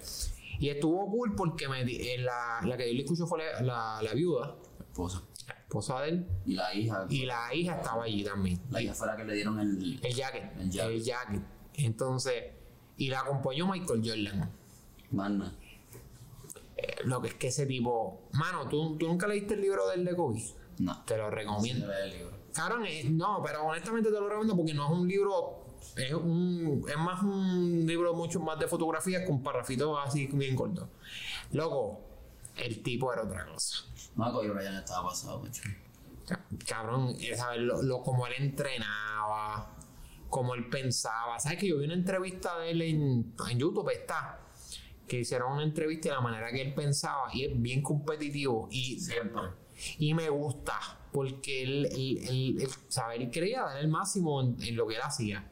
Y estuvo cool porque me eh, la, la que yo le escucho fue la, la, la viuda, Esposa. la esposa de él, Y la hija. y la hija estaba allí también. La hija fue la que le dieron el. El jacket. El jacket. El jacket. Entonces, y la acompañó Michael Jordan. Mana. Eh, Lo que es que ese tipo. Mano, ¿tú, tú nunca leíste el libro del de Kobe? No. Te lo recomiendo. Cabrón, eh, no, pero honestamente te lo recomiendo porque no es un libro. Es, un, es más un libro mucho más de fotografías con parrafitos así bien cortos. Loco, el tipo era otra cosa. No, Kobe Bryant estaba pasado, mucho. Ca- Cabrón, eh, ¿sabes? Lo, lo- como él entrenaba, como él pensaba. ¿Sabes que yo vi una entrevista de él en, en YouTube? Está. Que hicieron una entrevista de la manera que él pensaba y es bien competitivo. Y Siempre. Y me gusta porque él, él, él- él, ¿sabe? él dar el máximo en, lo que él hacía.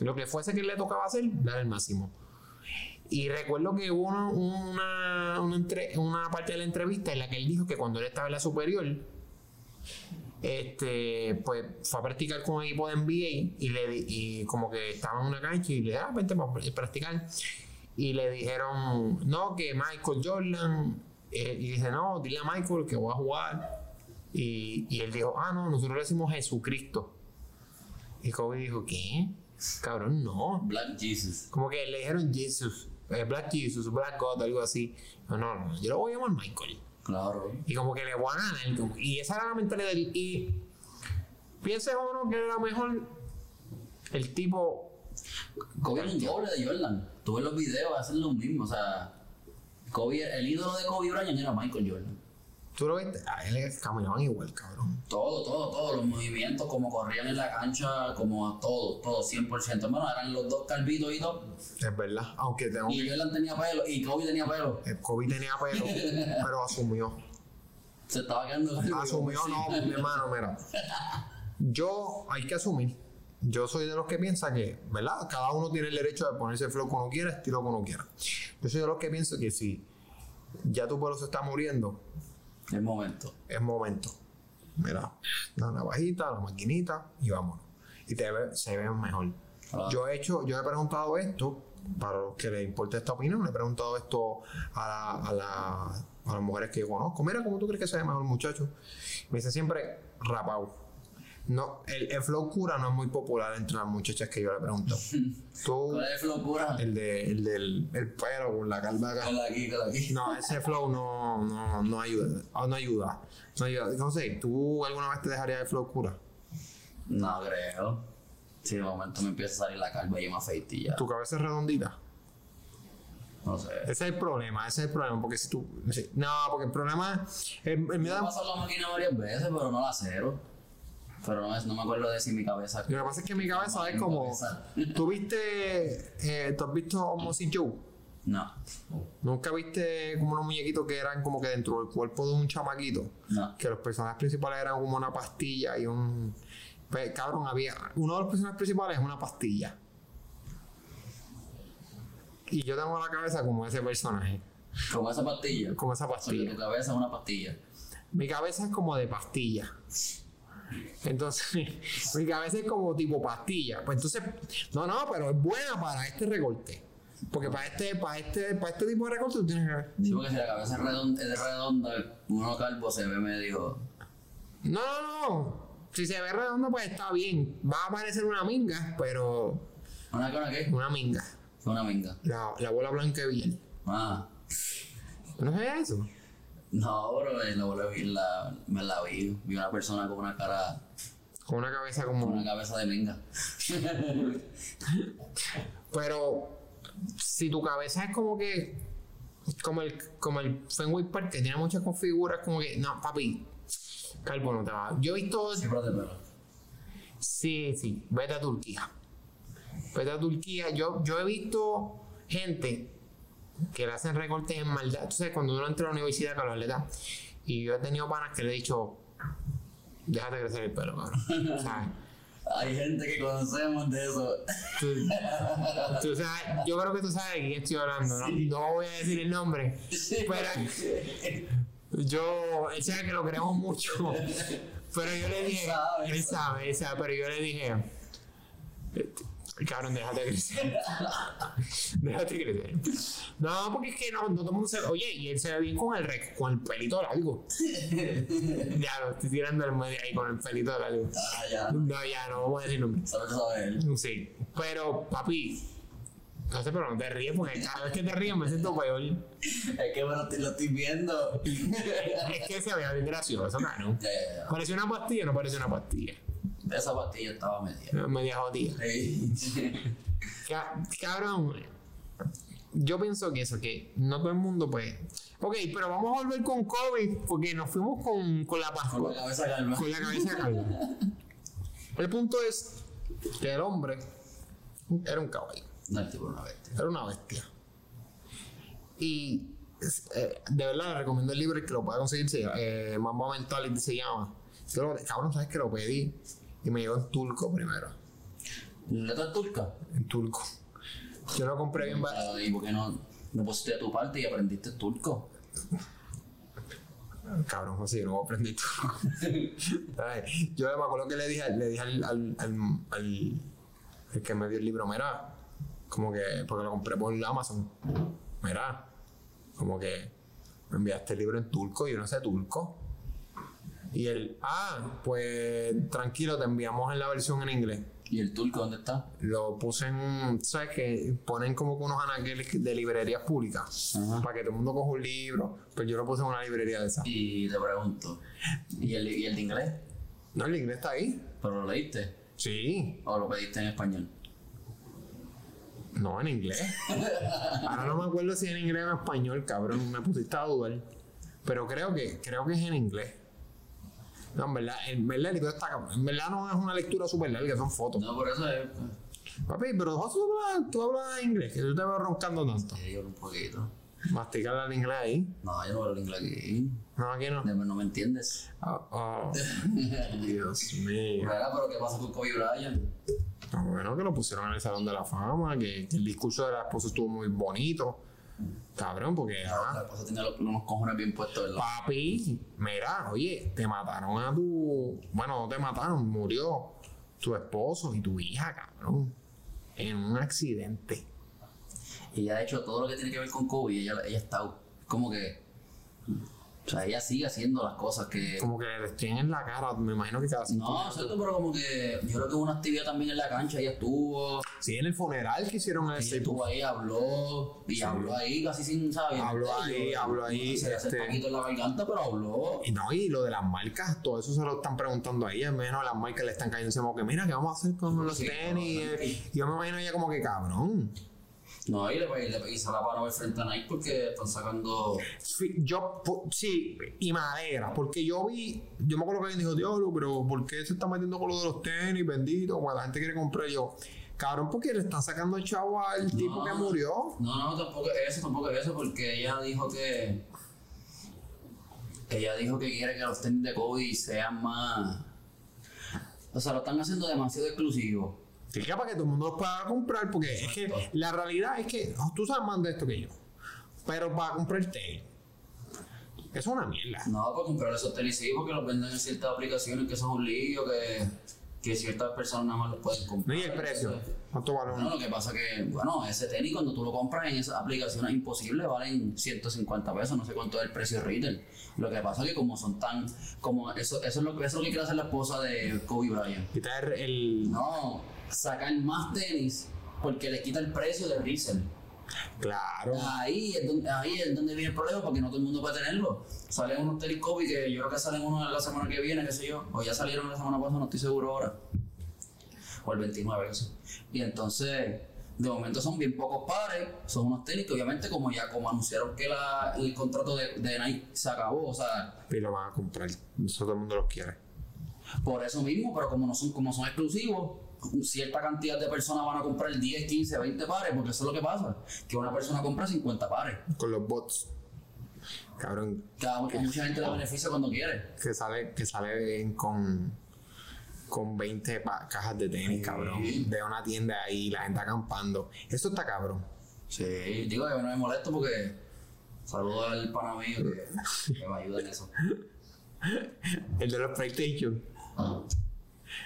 Lo que fuese que le tocaba hacer, dar el máximo. Y recuerdo que hubo una, una, una parte de la entrevista en la que él dijo que cuando él estaba en la superior, este, pues fue a practicar con un equipo de NBA y, le, y como que estaba en una cancha y le dijeron, ah, para practicar. Y le dijeron, no, que Michael Jordan. Eh, y dice, no, dile a Michael que voy a jugar. Y, y él dijo, ah, no, nosotros le decimos Jesucristo. Y Kobe dijo, ¿qué? Cabrón, no. Black Jesus. Como que le dijeron Jesus, eh, Black Jesus, Black God, algo así. No, no, no, yo lo voy a llamar Michael. Claro. Y como que le voy a ganar. Y esa era la mentalidad. Y pienses o no que era mejor el tipo. Kobe era un doble de Jordan. Tú ves los videos, hacen lo mismo. O sea, Kobe, el ídolo de Kobe Bryant era Michael Jordan. Tú lo viste, a él caminaban igual, cabrón. Todo, todo, todo. Los movimientos, como corrían en la cancha, como todo, todo, 100%. Hermano, eran los dos calvitos y todo. Es verdad. Aunque tengo Y que. Jordan tenía pelo, y Kobe tenía pelo. eh, Kobe tenía pelo, pero asumió. Se estaba quedando. Asumió, no, mi hermano, mira. Yo, hay que asumir. Yo soy de los que piensa que, ¿verdad? Cada uno tiene el derecho de ponerse el flow uno quiera, estilo uno quiera. Yo soy de los que pienso que si ya tu pelo se está muriendo, El momento. es momento. Mira, la navajita, la maquinita y vámonos. Y te ve- se ven mejor. Claro. Yo he hecho, yo he preguntado esto, para los que les importa esta opinión, le he preguntado esto a, la- a, la- a las mujeres que yo conozco. Mira, ¿cómo tú crees que se ve mejor muchacho? Me dice siempre rapado. No, el, el flow cura no es muy popular entre las muchachas que yo le pregunto. Tú, ¿Cuál es el locura? el, de, el del el pelo con la calva acá. Con aquí, con aquí. No, ese flow no, no, no ayuda. ah, No ayuda. No ayuda. No sé, ¿tú alguna vez te dejarías el flow cura? No creo. Si de momento me empieza a salir la calva y yo me afeito y ya. ¿Tu cabeza es redondita? No sé. Ese es el problema, ese es el problema. Porque si tú. No, porque el problema. El, el Me miedo- he pasado la máquina varias veces, pero no la cero. Pero no, es- no me acuerdo de si mi cabeza. Lo que pasa es que mi cabeza es como. cabeza. ¿Tú viste. Eh, ¿Tú has visto Mossy Joe? No, ¿Nunca viste como unos muñequitos que eran como que dentro del cuerpo de un chamaquito? no. Que los personajes principales eran como una pastilla y un. Pues, cabrón, había. Uno de los personajes principales es una pastilla. Y yo tengo la cabeza como ese personaje, Como esa pastilla. como esa Porque pastilla. tu cabeza es una pastilla. Mi cabeza es como de pastilla. Entonces, mi cabeza es como tipo pastilla. Pues entonces, no, no, pero es buena para este recorte. Porque para este, para este, para este tipo de recorte tú tienes que. Sí, porque si la cabeza es redonda, es redonda uno calvo se ve medio. No, no, no. Si se ve redondo, pues está bien. Va a parecer una minga, pero. ¿Una una qué? Una minga. Fue una minga. La, la bola blanca de Biel. Ah. ¿Tú no sabes eso? No, bro, eh, la la, me la vi. Vi una persona con una cara, Con una cabeza con como. una cabeza de minga. Pero si tu cabeza es como que como el como el Fenway Park que tiene muchas configuras como que no papi calvo no te va yo he visto Siempre pelo. sí sí vete a Turquía vete a Turquía yo yo he visto gente que le hacen recortes en maldad entonces cuando uno entra a la universidad con los atletas y yo he tenido panas que le he dicho déjate crecer el pelo cabrón ¿sabes? Hay gente que conocemos de eso. Tú, tú sabes, yo creo que tú sabes de quién estoy hablando, ¿no? No voy a decir el nombre, pero yo, él sabe que lo queremos mucho, pero yo le dije, sabe, él sabe, él sabe, pero yo le dije, cabrón, déjate crecer, déjate crecer. No, porque es que no, no todo el mundo se, oye, y él se ve bien con el, rec- con el pelito largo. ya lo estoy tirando al medio ahí con el pelito largo. Ah, ya. No, ya, no vamos a decir nombre. Solo. Sí, pero papi, No sé, pero no te ríes porque cada vez que te ríes me siento peor. Es que bueno, te lo estoy viendo. es que se veía bien gracioso, ya, ya. ¿Parecía una pastilla o no parecía una pastilla? Esa pastilla estaba media. Media jodida. Cabrón, yo pienso que eso, que no todo el mundo puede. Ok, pero vamos a volver con COVID porque nos fuimos con, con la Con Pascua, la cabeza calma. con la cabeza calma. El punto es que el hombre era un caballo, No, el tipo era una bestia. era una bestia. Y eh, de verdad le recomiendo el libro que lo pueda conseguir, se, eh, Mambo Mentality se llama. Yo lo- cabrón, sabes que lo pedí y me llegó en turco primero, ¿Letra turca? en turco. Yo lo compré bien barato. ¿Y por qué no, no pusiste de tu parte y aprendiste turco? Cabrón, José, yo no aprendí turco. Yo me acuerdo que le dije, le dije al, al, al, al- el que me dio el libro, mira, como que, porque lo compré por Amazon, mira, como que me enviaste el libro en turco y yo no sé turco. Y él, ah, pues tranquilo, te enviamos en la versión en inglés. ¿Y el turco dónde está? Lo puse en, ¿sabes que Ponen como que unos anaqueles de librerías públicas Ajá. para que todo el mundo coja un libro. Pues yo lo puse en una librería de esa. Y te pregunto, ¿y el, y el de inglés? No, el inglés está ahí. ¿Pero lo leíste? Sí, ¿O lo pediste en español? no en inglés. Ahora no me acuerdo si en inglés o en español, cabrón. Me pusiste a dudar. Pero creo que, creo que es en inglés. No, en verdad, en verdad el libro está cabrón. En verdad no es una lectura súper larga, son fotos. No, por eso es. Papi, pero tú hablas, tú hablas inglés, que yo te veo roncando tanto. Sí, yo un poquito. Masticar el inglés ahí. No, yo no hablo el inglés aquí. No, aquí no. No, me entiendes. Oh, oh. Dios mío. ¿Verdad? Pero ¿qué pasa con Kobe Bryant? Ah, Bueno, que lo pusieron en el Salón de la Fama, que, que el discurso de la esposa estuvo muy bonito. Cabrón, porque ajá, La tiene los- unos cojones bien puestos, ¿verdad? papi, mira, oye, te mataron a tu. Bueno, no te mataron, murió tu esposo y tu hija, cabrón. En un accidente. Y ella ha hecho todo lo que tiene que ver con Kobe. Ella, ella está como que. O sea, ella sigue haciendo las cosas que. Como que le estrellan en la cara, me imagino que cada No, cierto, pero como que yo creo que hubo una actividad también en la cancha, ella estuvo, Sí, en el funeral que hicieron ella ese. estuvo ahí, habló, y habló ahí casi sin saber. Habló ahí, habló ahí, Se le hace este- un poquito en la garganta, pero habló. Y no, y lo de las marcas, todo eso se lo están preguntando a ella. Menos las marcas le están cayendo como que mira, ¿qué vamos a hacer con los Sí, tenis? no, Y yo me imagino ella como que cabrón. No, y le, le hizo la para frente a Nike porque están sacando. Sí, Yo, sí, y madera, porque yo vi, yo me acuerdo que alguien dijo, diablo, pero ¿por qué se está metiendo con lo de los tenis, bendito? Como la gente quiere comprar yo. Cabrón, porque le están sacando el chavo al tipo que murió. No, no, tampoco es eso, tampoco es eso, porque ella dijo que. Ella dijo que quiere que los tenis de Kobe sean más. O sea, lo están haciendo demasiado exclusivo. Que para que todo el mundo los pueda comprar, porque es que la realidad es que oh, tú sabes más de esto que yo. Pero para comprar tenis, es una mierda. No, para comprar esos tenis sí, porque los venden en ciertas aplicaciones que son un lío, que, que ciertas personas nada más los pueden No, comprar. y el precio. ¿Cuánto vale No, uno? lo que pasa que, bueno, ese tenis cuando tú lo compras en esas aplicaciones imposibles valen 150 pesos, no sé cuánto es el precio retail. Lo que pasa es que como son tan, como eso, eso es lo, que- eso es lo que quiere hacer la esposa de Kobe Bryant. Quitar el. No, sacar más tenis porque le quita el precio del resell. Claro. Ahí es, donde, ahí es donde viene el problema porque no todo el mundo puede tenerlo. Salen unos tenis Kobe que yo creo que salen unos la semana que viene, qué sé yo. O ya salieron la semana pasada, no estoy seguro ahora. O el 29, qué sé. Y entonces, de momento son bien pocos pares. Son unos tenis que obviamente como ya como anunciaron que la- el contrato de, de Nike se acabó, o sea, Y lo van a comprar. Eso todo el mundo los quiere. por eso mismo, pero como no son, como son exclusivos, cierta cantidad de personas van a comprar 10, 15, 20 pares, porque eso es lo que pasa. Que una persona compra 50 pares. Con los bots. Cabrón, Cada, a mucha gente le beneficia cuando quiere. que sale, que sale en- con, con 20 pa- cajas de tenis, cabrón. De una tienda ahí, la gente acampando. Eso está cabrón. Sí, digo que no me molesto porque saludo al pana mío que, que me ayuda en eso. El de los PlayStation.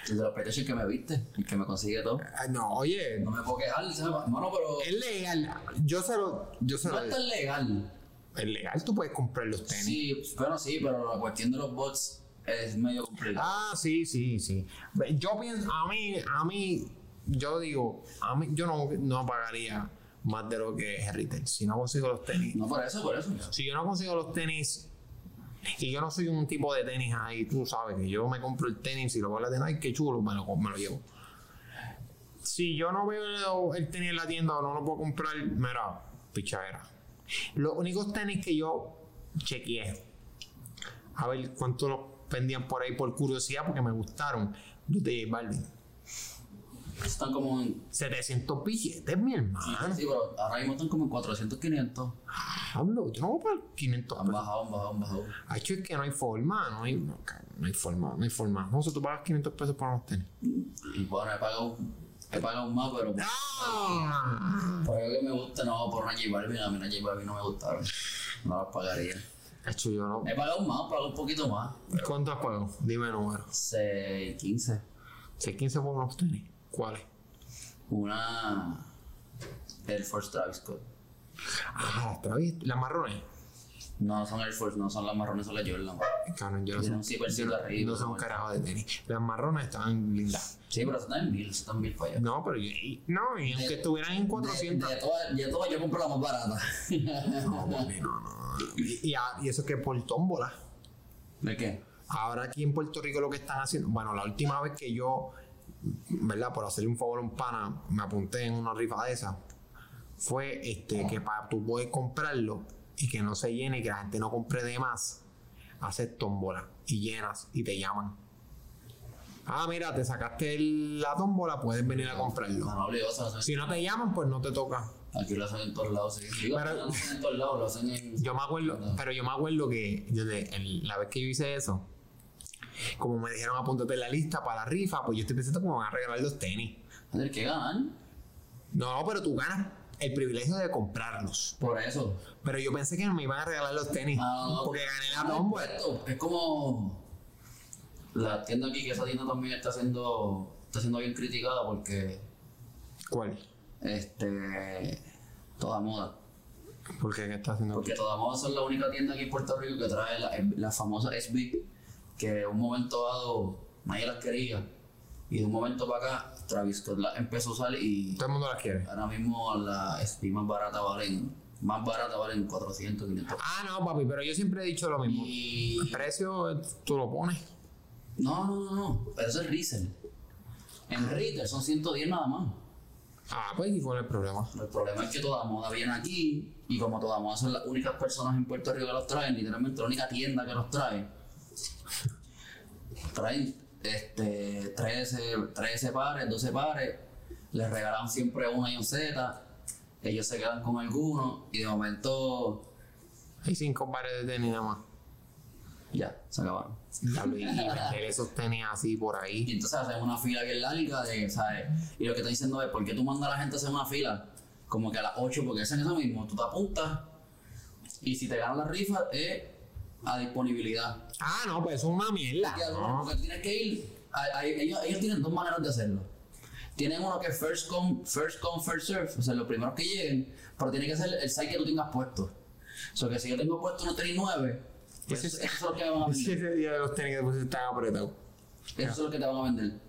El de los PlayStation que me viste, el que me consigue todo. Ay, no, oye, No me puedo quejar, ¿sabes? Mano, pero es legal. Yo se lo. Yo se no lo es tan legal. es legal, tú puedes comprar los tenis. Sí, pero sí, pero la cuestión de los bots es medio complicada. Ah, sí, sí, sí. Yo pienso, a mí, a mí, yo digo, a mí, yo no, no pagaría más de lo que es retail. Si no consigo los tenis, No, por eso, por eso. si yo no consigo los tenis y yo no soy un tipo de tenis ahí, tú sabes que yo me compro el tenis y lo voy a la tienda, ay, qué chulo, me lo, llevo. Si yo no veo el tenis en la tienda o no lo puedo comprar, mira, pichadera. Los únicos tenis que yo chequeé, a ver cuánto los vendían por ahí por curiosidad, porque me gustaron, de J Balvin. Están como en. 700 billetes, mi hermano. Sí, pero ahora mismo están como en 400, 500. Hablo, yo no voy a pagar 500 Han pesos. bajado, han bajado, han bajado. Hacho, es que no hay forma, no hay, no, no hay forma, no hay forma. No sé, tú pagas 500 pesos por unos tenis. Y bueno, he pagado, he pagado más, pero ¡Ah! por algo que me gusta, no, por una J Balvin, a mí una J Balvin no me gustaron. No las pagaría. Hacho, yo no. He pagado más, pago un poquito más. ¿Cuánto has pagado? Dime el número. 6, 15. 615 por unos tenis. ¿Cuáles? Una Air Force Travis Scott. Ah, otra vez. Las marrones. No son Air Force, no son las marrones, son las Jordan. Cabrón, yo no zippercito yo no- arriba, No ¿no? carajo de tenis. Las marrones estaban lindas. Sí, pero están en mil, están en mil para allá. No, pero yo- y- no, y aunque estuvieran en 400. De, de todas, de todas yo compro la más barata. No, papi, no, no. Y, y, y eso que por tómbola. ¿De qué? Ahora aquí en Puerto Rico lo que están haciendo, bueno, la última vez que yo, ¿verdad? Por hacerle un favor a un pana, me apunté en una rifa de esa, fue este que para tú poder comprarlo y que no se llene y que la gente no compre de más, haces tómbola y llenas y te llaman. Ah, mira, te sacaste el- la tómbola, puedes venir a comprarlo. No, no, Si no te llaman, pues no te toca. Aquí lo hacen en todos lados, sí. Digo, Pero- no lo hacen en todos lados, lo hacen en. Yo me acuerdo, pero yo me acuerdo que yo de- el- la vez que yo hice eso, como me dijeron apúntate en la lista para la rifa, pues yo estoy pensando como van a regalar los tenis. Tener que ganar. No, pero tú ganas el privilegio de comprarlos. Por eso. Pero yo pensé que me iban a regalar los tenis. Ah, porque gané la no, tómbola. esto Es como. La tienda aquí, que esa tienda también está siendo, está siendo bien criticada porque. ¿Cuál? Este. Toda moda. ¿Por qué? ¿Qué está haciendo? Porque Toda Moda son la única tienda aquí en Puerto Rico que trae la, la famosa SB, que en un momento dado nadie las quería. Y de un momento para acá, Travis Scott la empezó a usar y Todo el mundo las quiere. ahora mismo la SB más barata valen, más barata valen 400, 500. Ah, no, papi, pero yo siempre he dicho lo mismo. Y El precio tú lo pones. no, no, no, no, pero eso es resell. En retail son 110 nada más. Ah, pues, ¿y cuál es el problema? El problema es que toda moda viene aquí y como toda moda son las únicas personas en Puerto Rico que los traen, literalmente la única tienda que los trae, traen este, 13, 13 pares, 12 pares, les regalan siempre una y un Z, ellos se quedan con algunos y de momento Hay cinco pares de tenis nada más. ya, se acabaron. Y vender esos tenis así por ahí. Y entonces hacen una fila bien larga de, ¿sabes? Y lo que está diciendo es, ¿por qué tú mandas a la gente a hacer una fila? Como que a las 8, porque hacen eso mismo, tú te apuntas y si te ganan la rifa es a disponibilidad. Ah, no, pues es una mierda. Porque tienes que ir, a- a- ellos, ellos tienen dos maneras de hacerlo. Tienen uno que es first come, first come, first serve, o sea, los primeros que lleguen, pero tiene que ser el site que tú tengas puesto. O sea, que si yo tengo puesto unos tenis 9, pues Ese eso, es- lo que van a vender. ese día los tenis que después están apretados. Eso es lo que te van a vender.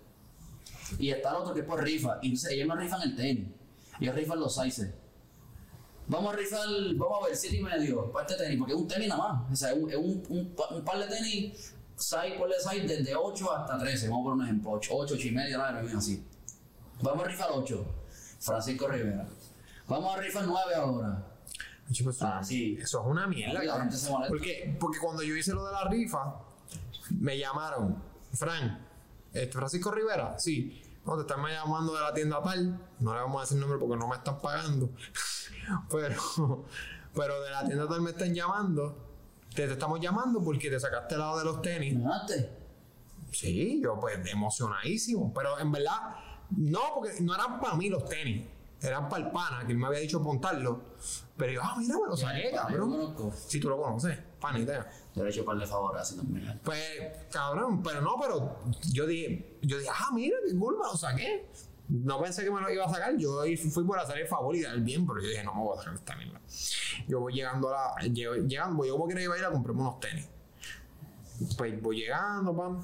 Y está el otro que es por rifa. Y ellos no rifan el tenis. Ellos rifan los sizes. Vamos a rifar, vamos a ver, 7 y medio para este tenis, porque es un tenis nada más. O sea, es un, es un, un, un par de tenis, size por size, desde 8 hasta 13. Vamos a poner un ejemplo: 8, 8, 8 y medio, nada, no así. Vamos a rifar 8. Francisco Rivera. Vamos a rifar 9 ahora. Eso, Ah, sí. eso es una mierda. Y la gente se molesta. Porque, porque cuando yo hice lo de la rifa, me llamaron, Fran, este, Francisco Rivera, sí. No, te están llamando de la tienda tal, no le vamos a decir nombre porque no me están pagando. pero, pero de la tienda tal me están llamando. Te, te estamos llamando porque te sacaste el lado de los tenis. ¿Me ganaste? Sí, yo pues emocionadísimo. Pero en verdad, no, porque no eran para mí los tenis. Eran para el pana, que él me había dicho apuntarlo. Pero yo, ah, mira, me lo saqué, cabrón. Si tú lo conoces, panita. Yo le he hecho par de favores así también. Pues, cabrón, pero no, pero yo dije, yo dije, ah, mira, qué cool, me lo saqué. No pensé que me lo iba a sacar, yo fui por hacer el favor y dar bien, pero yo dije, no me voy a sacar esta mierda. Yo voy llegando a la, llego- llegando, yo como que iba a ir a comprarme unos tenis. Pues voy llegando, pam.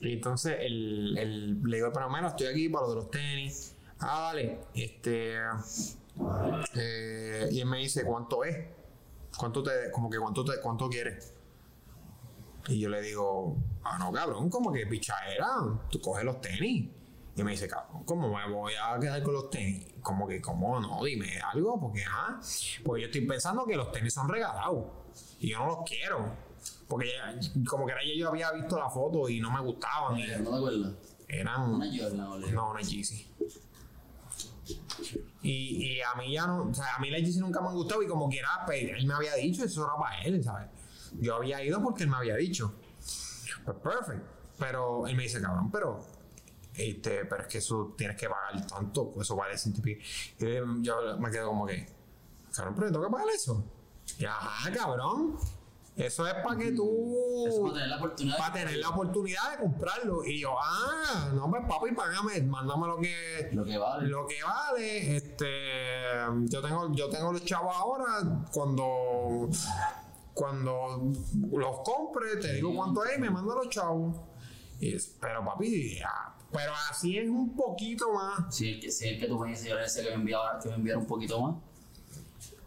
Y entonces el, el, le digo, pero mira, estoy aquí para lo de los tenis. Ah, dale, este, Eh, y él me dice, ¿cuánto es? ¿Cuánto te, como que cuánto te, cuánto quieres? Y yo le digo, ah, no, cabrón, como que pichadera, tú coges los tenis. Y me dice, cabrón, ¿cómo me voy a quedar con los tenis? Como que, ¿cómo no? Dime algo, porque, ajá. Porque yo estoy pensando que los tenis son regalados. Y yo no los quiero. Porque como que era ya yo había visto la foto y no me gustaban. y Eh, ¿No te acuerdas? eran. Una Jordan. No, una Yeezy. Y, y a mí ya no, o sea, a mí las Yeezy nunca me han gustado y como quiera, pues, él me había dicho, eso era para él, ¿sabes? Yo había ido porque él me había dicho. Pues perfect. Pero él me dice, cabrón, pero, este, pero es que eso tienes que pagar tanto, pues eso vale ciento y pico. Y yo me quedo como que, cabrón, pero tengo que pagar eso. Y ajá, cabrón. Eso es para que tú Eso para tener la oportunidad. para tener la oportunidad de comprarlo. Y yo, ah, no, pues papi, págame, mándame lo que, Lo que vale. lo que vale. Este, yo tengo, yo tengo los chavos ahora, cuando, cuando los compre, te digo cuánto es y me manda los chavos. Y es- pero papi, pero así es un poquito más. Si el que, si el que tú me dices, yo le decía que me enviara, que me enviara un poquito más.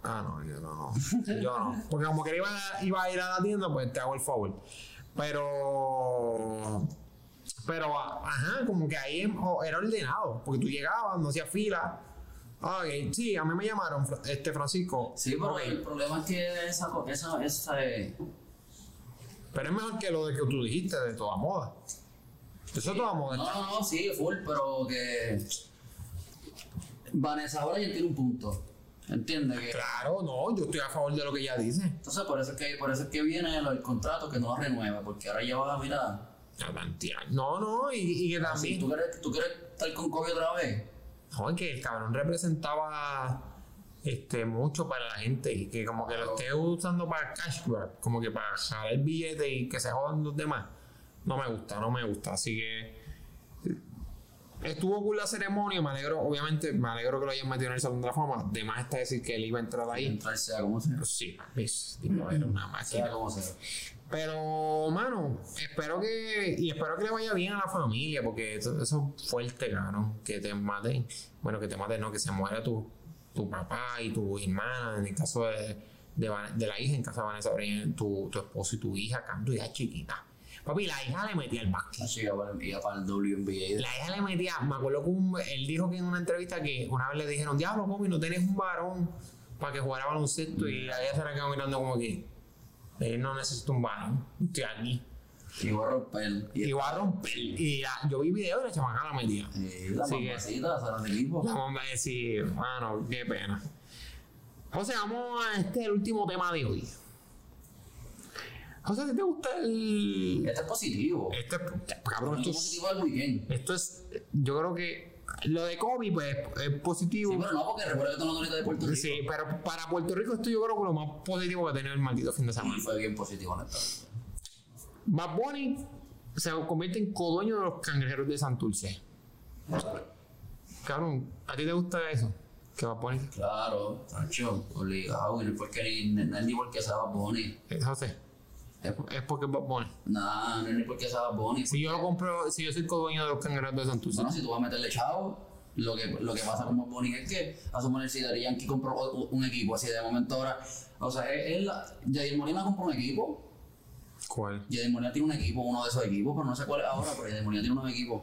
Ah, no, yo no. Yo no. Porque como que iba, a- iba a ir a la tienda, pues te hago el favor. Pero. Pero, ajá, como que ahí em- era ordenado. Porque tú llegabas, no hacías fila. Ah, ok, sí, a mí me llamaron, este Francisco. Sí, pero Ok, el problema es que esa, esa, esa eh, Pero es mejor que lo de que tú dijiste, de toda moda. Eso es toda moda. No, no, no, sí, full, pero que. Vanessa ahora ya tiene un punto. ¿Entiendes? Que- Claro, no, yo estoy a favor de lo que ella dice. Entonces, por eso, es que, por eso es que viene el contrato que no renueva, porque ahora ya vas a mirar. No, no, y, y que también. tú quieres, tú quieres estar con Kobe otra vez, No, es que el cabrón representaba este, mucho para la gente y que como que lo esté usando para cash grab, como que para jalar el billete y que se jodan los demás. No me gusta, no me gusta. Así que estuvo cool la ceremonia, me alegro, obviamente, me alegro que lo hayan metido en el Salón de la Fama. De más está decir que él iba a entrar ahí. entrar sea como sea. Sí, ves, tipo, era una máquina. Sea como sea. Pero, mano, espero que. Y espero que le vaya bien a la familia, porque eso, eso es fuerte, cabrón. Que te maten. Bueno, que te maten, no, que se muera tu, tu papá y tu hermana. En el caso de, de, la hija, en casa de Vanessa Breyer, tu, tu esposo y tu hija, tu hija chiquita. Papi, la hija le metía el básquet. Así que para, iba para el WNBA. La hija le metía, me acuerdo que un- él dijo que en una entrevista que una vez le dijeron, diablo, papi, no tenés un varón para que jugara baloncesto y la hija se la quedó mirando como que él no necesita un varón, estoy aquí. Y voy a romper. Y, Y a romper. Y la- yo vi video y la chamaca la metía. y la mamacita, será del equipo. La mamá decir, mano, qué pena. José, vamos a este el último tema de hoy. José, ¿a ti te gusta el. Este es positivo. Este, cabrón, esto es, positivo del weekend. esto es. Yo creo que lo de Kobe, pues, es positivo. Sí, pero no, porque recuerda que tú no de Puerto Rico. Sí, pero para Puerto Rico esto yo creo que lo más positivo que ha tenido el maldito fin de semana. fue bien positivo, honestamente. Bad Bunny se convierte en codueño de los cangrejeros de Santurce. Cabrón, ¿a ti te gusta eso? Que Bad Bunny... Claro, Sancho, obligado. Y no es porque ni, ni porque sea Bad Bunny. Eh, José, es, es porque es Bad Bunny. Nah, no es ni porque sea Bad Bunny. Si yo lo compro, si yo soy codueño de los cangrejeros de Santurce. Bueno, si tú vas a meterle chavo, lo que, lo que pasa con Bad Bunny es que a su manera si Daddy Yankee compró un equipo así de momento ahora. O sea, él, Jadir Molina compró un equipo. ¿Cuál? Jadir Molina tiene un equipo, uno de esos equipos, pero no sé cuál es ahora, pero Jadir Molina tiene unos equipos.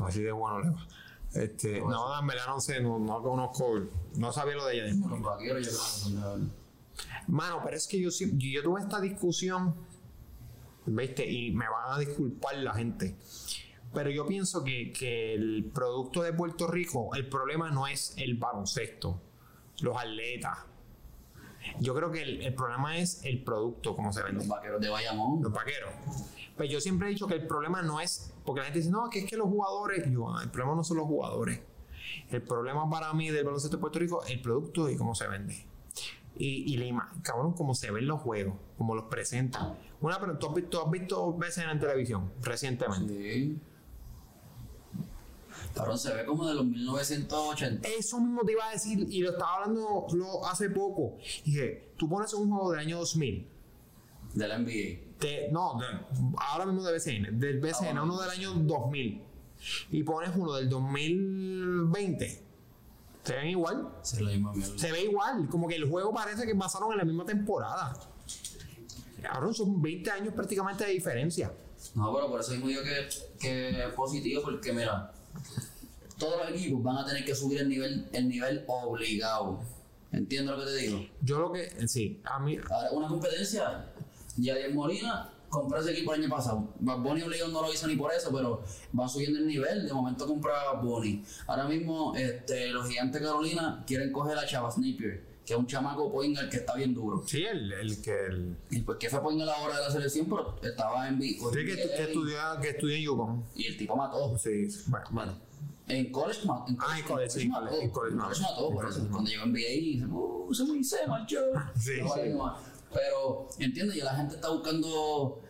Así de bueno le va. Este, no, en verdad no sé, no, no conozco, no sabía lo de de verdad. Mano, pero es que yo, sí- yo, yo tuve esta discusión, ¿viste? Y me van a disculpar la gente. Pero yo pienso que, que el producto de Puerto Rico, el problema no es el baloncesto, los atletas. Yo creo que el, el problema es el producto, como se vende. Los vaqueros de Bayamón. Los vaqueros. Pues yo siempre he dicho que el problema no es. Porque la gente dice, no, que es que los jugadores. Yo, "Ah, el problema no son los jugadores. El problema para mí del baloncesto de Puerto Rico es el producto y cómo se vende. Y, y la imagen, cabrón, cómo se ven los juegos, cómo los presentan. Una, pero tú has visto, has visto veces en televisión recientemente. Sí. Cabrón, se ve como de los 1980. Eso mismo te iba a decir, y lo estaba hablando lo, hace poco. Dije, tú pones un juego del año 2000 De la NBA. de- no, de- ahora mismo de BCN, del BCN, Ah, uno del año 2000, y pones uno del 2020, Se ven igual. Se. Se ve igual. Como que el juego parece que pasaron en la misma temporada. Cabrón, son 20 años prácticamente de diferencia. No, pero por eso mismo digo que, que es positivo, porque mira, todos los equipos van a tener que subir el nivel, el nivel obligado. ¿Entiendes lo que te digo? Yo lo que. Sí, a mí. Ahora, una competencia, Yadier Molina compró ese equipo el año pasado. Bad Bunny obligado no lo hizo ni por eso, pero van subiendo el nivel. De momento compraba Bad Bunny. Ahora mismo, este, los gigantes Carolina quieren coger a Chava Napier, que es un chamaco Poingal que está bien duro. Sí, el, el que. El, Y pues que fue Poingal ahora de la selección, pero estaba en B. sí, que, que, estudia, que estudia en Yukon. Y el tipo mató. Sí, bueno, bueno. En college, ma- en Ah, en college, sí, mató. en college, college mató, por eso. college. Cuando llegó en NBA, dice, uh, se me se marchó. Sí, sí. Pero, ¿entiendes? Ya la gente está buscando.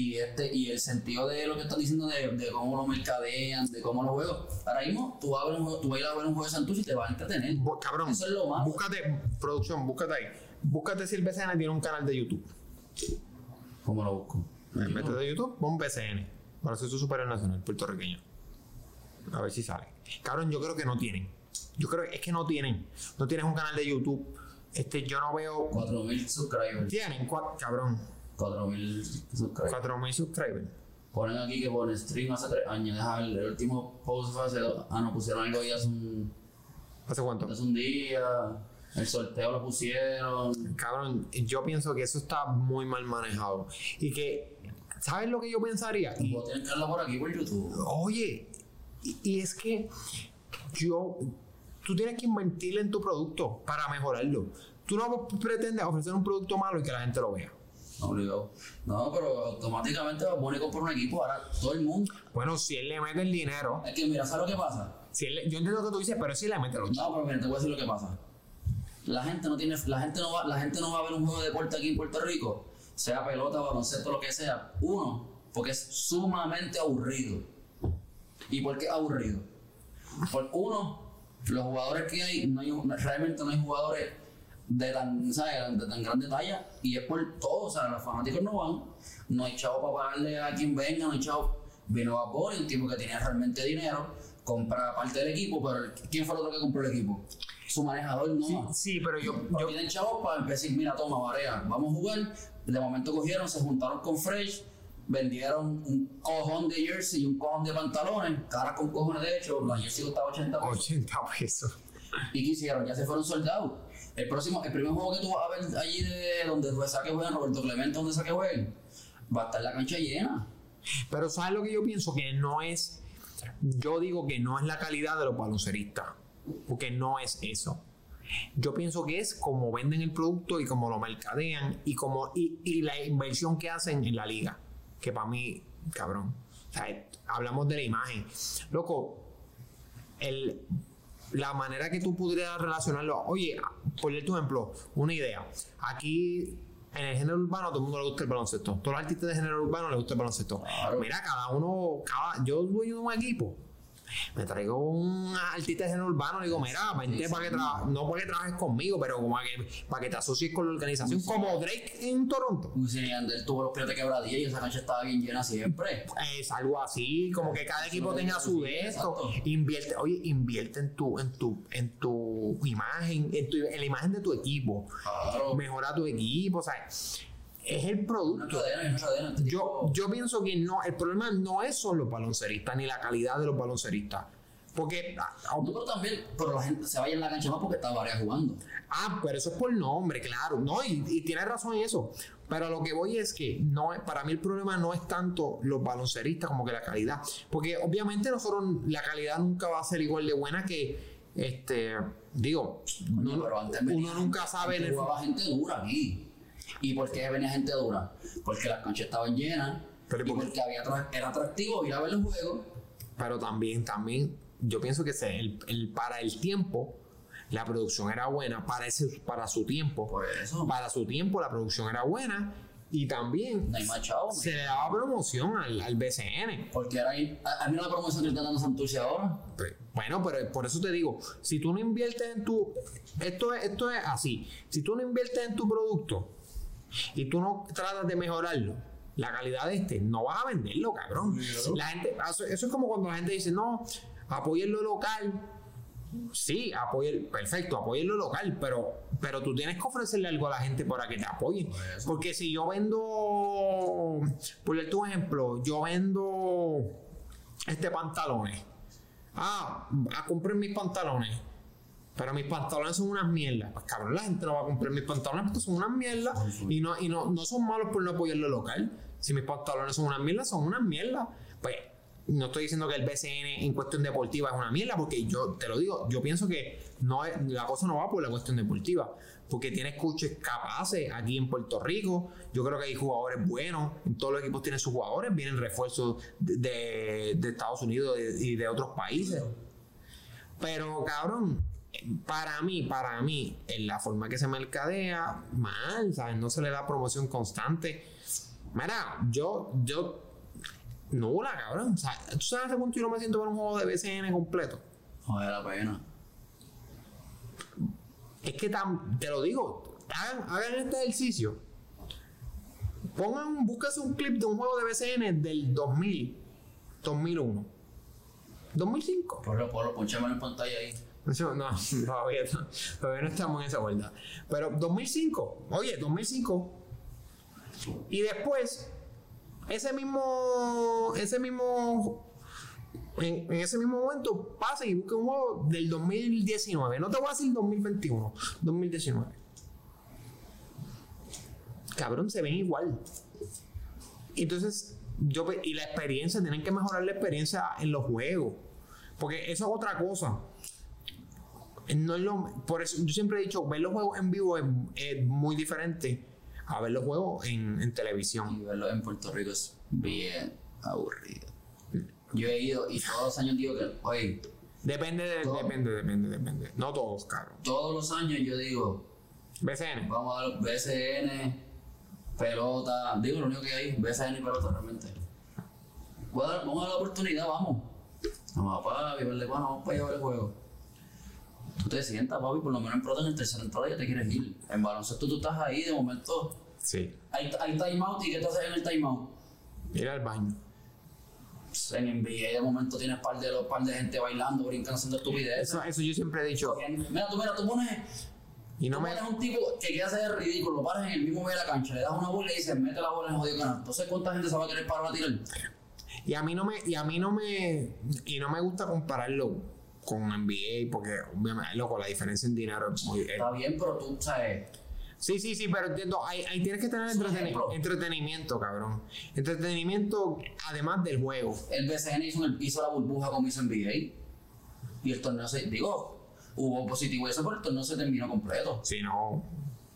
Y este y el sentido de lo que están diciendo de, de cómo lo mercadean, de cómo los juegos. Ahora mismo, tú vas a ver un juego, tú vas a ir a ver un juego de Santurce y te vas a entretener. Bu- Cabrón, Eso es lo más. búscate, producción, búscate ahí. Búscate si el BCN tiene un canal de YouTube. ¿Cómo lo busco? En vez de YouTube, pon BCN. Para ser su superior nacional puertorriqueño. A ver si sale. Cabrón, yo creo que no tienen. Yo creo que es que no tienen. No tienes un canal de YouTube. Este, yo no veo. 4.000 subscribers. Tienen, cua- cabrón, 4.000 subscribers. 4000 subscribers. Ponen aquí que pone stream hace 3 años. Deja el último post fue hace. Ah, no, pusieron algo ya hace un. ¿Hace cuánto? Hace un día, el sorteo lo pusieron. Cabrón, yo pienso que eso está muy mal manejado. Y que, ¿sabes lo que yo pensaría? Y- Vos tienes que verlo por aquí por YouTube. Oye, y, y es que yo, tú tienes que invertir en tu producto para mejorarlo. Tú no pretendes ofrecer un producto malo y que la gente lo vea. No, obligado. No, pero automáticamente va a poner comprar un equipo. Ahora todo el mundo. Bueno, si él le mete el dinero, Es que mira, ¿sabes lo que pasa? si él yo entiendo lo que tú dices, pero si le mete los No, pero mira, te voy a decir lo que pasa. La gente no tiene, la gente no va, la gente no va a ver un juego de deporte aquí en Puerto Rico, sea pelota, baloncesto, lo que sea. Uno, porque es sumamente aburrido. ¿Y por qué aburrido? Por uno, los jugadores que hay, no hay realmente no hay jugadores de tan, ¿sabes? de tan grande talla y es por todo, o sea, los fanáticos no van, no hay chavo para pagarle a quien venga, no hay chavo. Vino a Boni, un tipo que tenía realmente dinero, compra parte del equipo, pero ¿quién fue el otro que compró el equipo? Su manejador no. Sí, pero yo, Pero yo tienen chavos para empezar, mira, toma, Varea, vamos a jugar. De momento cogieron, se juntaron con Fresh, vendieron un cojón de jersey y un cojón de pantalones, cara con cojones de hecho, la jersey costaba 80 pesos. 80 pesos. ¿Y qué hicieron? Ya se fueron soldados. El próximo, el primer juego que tú vas a ver allí de donde saque jueguen, Roberto Clemente, donde saque jueguen, va a estar la cancha llena. Pero ¿sabes lo que yo pienso? Que no es, yo digo que no es la calidad de los balonceristas, porque no es eso. Yo pienso que es como venden el producto y como lo mercadean y como y la inversión que hacen en la liga, que para mí, cabrón, o sea, hablamos de la imagen. Loco, el, la manera que tú pudieras relacionarlo, oye, por tu ejemplo, una idea. Aquí en el género urbano a todo el mundo le gusta el baloncesto. Todos los artistas de género urbano les gusta el baloncesto. Claro. Mira, cada uno, cada, yo dueño de un equipo. Me traigo un artista de género urbano digo, mira, vente para que tra- no para que trabajes conmigo, pero como para que, para que te asocies con la organización, como Drake en Toronto. Wisin y Yandel tuvo los pies de quebradilla y esa cancha estaba bien llena siempre. Es algo así, como que cada equipo tenga su de esto. Invierte, oye, invierte en tu, en tu, en tu imagen, en, tu, en la imagen de tu equipo. Claro. Mejora tu equipo, o sea, es el producto. Yo, yo pienso que no, el problema no es solo los balonceristas ni la calidad de los balonceristas. Porque, ah, No, pero también, pero la gente se vaya en la cancha más porque está Varea jugando. ah, pero eso es por nombre, claro, no, y, y tienes razón en eso. Pero a lo que voy es que no para mí el problema no es tanto los balonceristas como que la calidad. Porque obviamente nosotros, la calidad nunca va a ser igual de buena que, este, digo, no- pero antes venía uno nunca sabe jugaba gente dura aquí. ¿Y por qué venía gente dura? Porque las canchas estaban llenas Pero ¿y y por qué? porque había era atractivo ir a ver los juegos. pero también, también, yo pienso que se- el, el- para el tiempo, la producción era buena, para, ese, para su tiempo. Por eso. Para su tiempo la producción era buena y también No hay se le daba promoción al, al BCN. Porque era ahí. A, a mí la promoción que le están dando Santurce ahora. Pues, Bueno, pero por eso te digo, si tú no inviertes en tu... Esto es, esto es así. Si tú no inviertes en tu producto y tú no tratas de mejorarlo, la calidad de este, no vas a venderlo, cabrón. La gente, eso, eso es como cuando la gente dice, no, apoyen lo local sí, apoye, perfecto, apoye lo local, pero, pero tú tienes que ofrecerle algo a la gente para que te apoye. Porque si yo vendo, por tu ejemplo, yo vendo este pantalones. Ah, a comprar mis pantalones. Pero mis pantalones son unas mierdas. Pues cabrón, la gente no va a comprar mis pantalones porque son unas mierdas. Y, no, y no, no son malos por no apoyar lo local. Si mis pantalones son unas mierdas, son unas mierdas. Pues no estoy diciendo que el BCN en cuestión deportiva es una mierda, porque yo te lo digo, yo pienso que no es, la cosa no va por la cuestión deportiva, porque tienes coaches capaces aquí en Puerto Rico, yo creo que hay jugadores buenos, en todos los equipos tienen sus jugadores, vienen refuerzos de, de, Estados Unidos y de otros países. Pero cabrón, para mí, para mí, en la forma que se mercadea, mal, ¿sabes? No se le da promoción constante. Mira, yo, yo Nula, cabrón. O sea, ¿Tú sabes hace cuánto yo no me siento ver un juego de BCN completo? Joder, la pena. Es que tan, te lo digo, hagan, hagan este ejercicio. Pongan, búsquense un clip de un juego de BCN del 2000, 2001, 2005. Por lo, por lo, en pantalla ahí. No, todavía, todavía no estamos en esa vuelta. Pero 2005, oye, 2005. Y después ese mismo, ese mismo, en, ese mismo momento pasa y busca un juego del 2019. No te voy a decir 2021, 2019. Cabrón, se ven igual. Entonces, yo, y la experiencia, tienen que mejorar la experiencia en los juegos. Porque eso es otra cosa. No es lo, por eso yo siempre he dicho, ver los juegos en vivo es muy diferente a ver los juegos en, televisión. Y verlos en Puerto Rico es bien aburrido. Yo he ido y todos los años digo que, oye. Depende, depende, depende, depende. No todos, claro. Todos los años yo digo. BCN. Vamos a ver BCN, pelota. Digo lo único que hay, BCN y pelota realmente. Vamos a dar, la oportunidad, vamos. Vamos, papi, verde, bueno, vamos para allá a ver el juego. Tú te sientas, papi, por lo menos en pelota en el tercer entrada ya te quieres ir. En baloncesto tú estás ahí, de momento Sí. Hay, hay timeout y ¿qué te haces en el timeout? Ir al baño. En NBA de momento tienes par de, par de gente bailando, brincando, haciendo estupideces. Eso, eso yo siempre he dicho. Mira, tú, mira, tú pones. Y no tú me... pones un tipo que quiere hacer ridículo, lo paras en el mismo medio de la cancha, le das una bola y dices, mete la bola en el jodido canal. Entonces, ¿cuánta gente se va a querer parar a tirar? Y a mí no me, y a mí no me, y no me gusta compararlo con NBA porque, loco, la diferencia en dinero es muy. Está bien, pero tú, sabes Sí, sí, sí, pero entiendo, ahí, tienes que tener entretenimiento, cabrón. Entretenimiento además del juego. El BCN hizo, hizo la burbuja como hizo NBA. Y el torneo se, digo, hubo positivo eso, pero el torneo se terminó completo. Sí, no.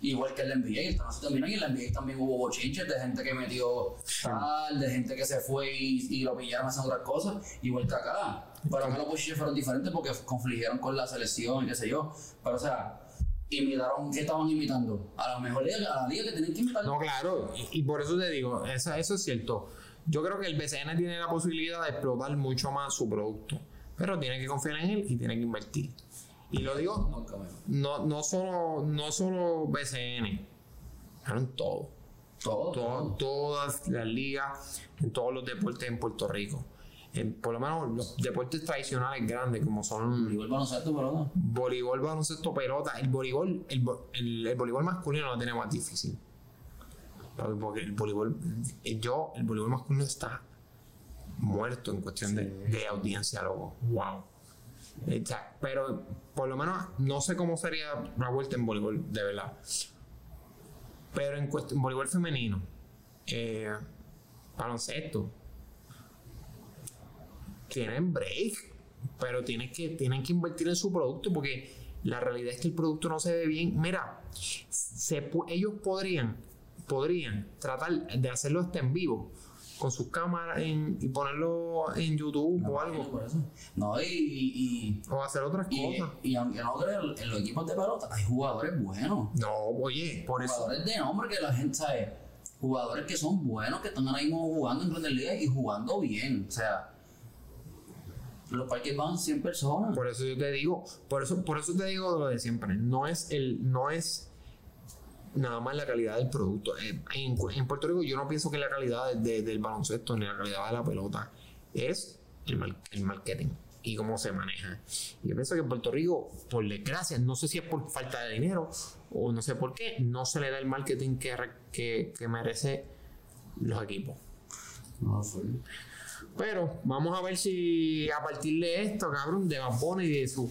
Igual que el NBA, el torneo se terminó y el NBA también hubo bochinches de gente que metió tal, de gente que se fue y, lo pillaron haciendo otras cosas, igual que acá. Pero acá los bochinches fueron diferentes porque confligieron con la selección y qué sé yo. Pero o sea, imitaron, ¿qué estaban imitando? A la mejor a la liga que tienen que imitar. No, claro, y, por eso te digo, eso, eso es cierto. Yo creo que el BCN tiene la posibilidad de explotar mucho más su producto, pero tiene que confiar en él y tiene que invertir. Y lo digo, no, no, solo, no solo BCN, en todo. Todo, todo. Todas las ligas, en todos los deportes en Puerto Rico por lo menos los deportes tradicionales grandes como son voleibol, baloncesto, pelota. Voleibol, baloncesto, pelota. El voleibol, el, el, voleibol masculino lo tiene más difícil. Porque el voleibol, yo, el voleibol masculino está muerto en cuestión de, de, audiencia, loco. Wow. Pero por lo menos no sé cómo sería la vuelta en voleibol, de verdad. Pero en, cuestión, voleibol femenino, eh, baloncesto, tienen break, pero tienen que, tienen que invertir en su producto porque la realidad es que el producto no se ve bien. Mira, se, ellos podrían, podrían tratar de hacerlo hasta en vivo con sus cámaras y ponerlo en YouTube o algo. No, y, y, O hacer otras cosas. Y aunque no crean, en los equipos de pelota hay jugadores buenos. No, oye, por eso. Jugadores de nombre que la gente sabe. Jugadores que son buenos, que están ahora mismo jugando en Grandes Ligas y jugando bien. O sea, los parques van 100 personas. Por eso yo te digo, por eso, por eso te digo lo de siempre. No es el, no es nada más la calidad del producto. Eh, en, Puerto Rico yo no pienso que la calidad del baloncesto ni la calidad de la pelota es el, el marketing. y cómo se maneja. Y yo pienso que en Puerto Rico, por desgracia, no sé si es por falta de dinero o no sé por qué, no se le da el marketing que, que, que merece los equipos. No, fue. Pero vamos a ver si a partir de esto, cabrón, de Bad Bunny y de su...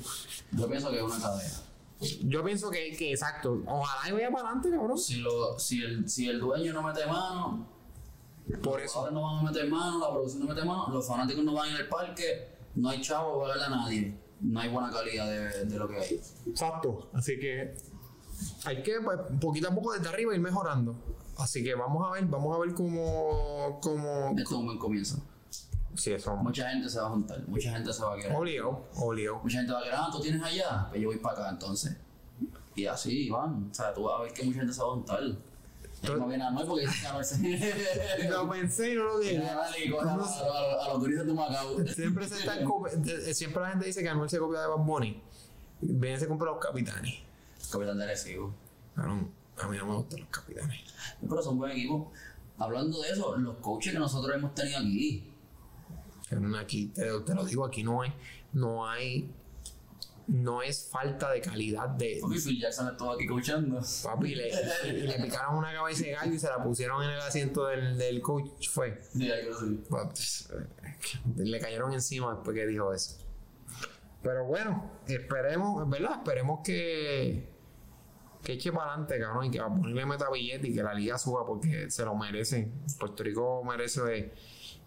Yo pienso que es una cadena. Yo pienso que, que exacto, ojalá y vaya para adelante, cabrón. Si, lo, si, el, si el dueño no mete mano, Por los eso. jugadores no van a meter mano, la producción no mete mano, los fanáticos no van en el parque, no hay chavo para darle a nadie. No hay buena calidad de, de lo que hay. Exacto. Así que hay que, pues, poquito a poco desde arriba ir mejorando. Así que vamos a ver, vamos a ver cómo, cómo, Esto es un buen comienzo. Sí, eso. Mucha gente se va a juntar, mucha gente se va a querer. Obligado, obligado. Mucha gente va a querer, ah, tú tienes allá, pues yo voy para acá entonces. Y así van, o sea, tú vas a ver que mucha gente se va a juntar. Tú- No viene a Anuel porque que. Lo pensé y no lo dije. Y coge a, los guris de Macao. Siempre se están siempre la gente dice que Anuel se copia de Bad Bunny. Viene se compra los capitanes. Capitán de Arecibo. Cabrón, a mí no me gustan los capitanes. Pero son buen equipo. Hablando de eso, los coaches que nosotros hemos tenido aquí, aquí te, te lo digo, aquí no hay, no hay, no es falta de calidad de Papi Phil Jackson estuvo aquí coachando. papi le, y, le picaron una cabeza de gallo y se la pusieron en el asiento del, del coach fue Sí, sé. Pues, le cayeron encima después que dijo eso pero bueno esperemos verdad esperemos que que eche para adelante cabrón y que va a ponerle meta billete y que la liga suba porque se lo merece Puerto Rico merece de-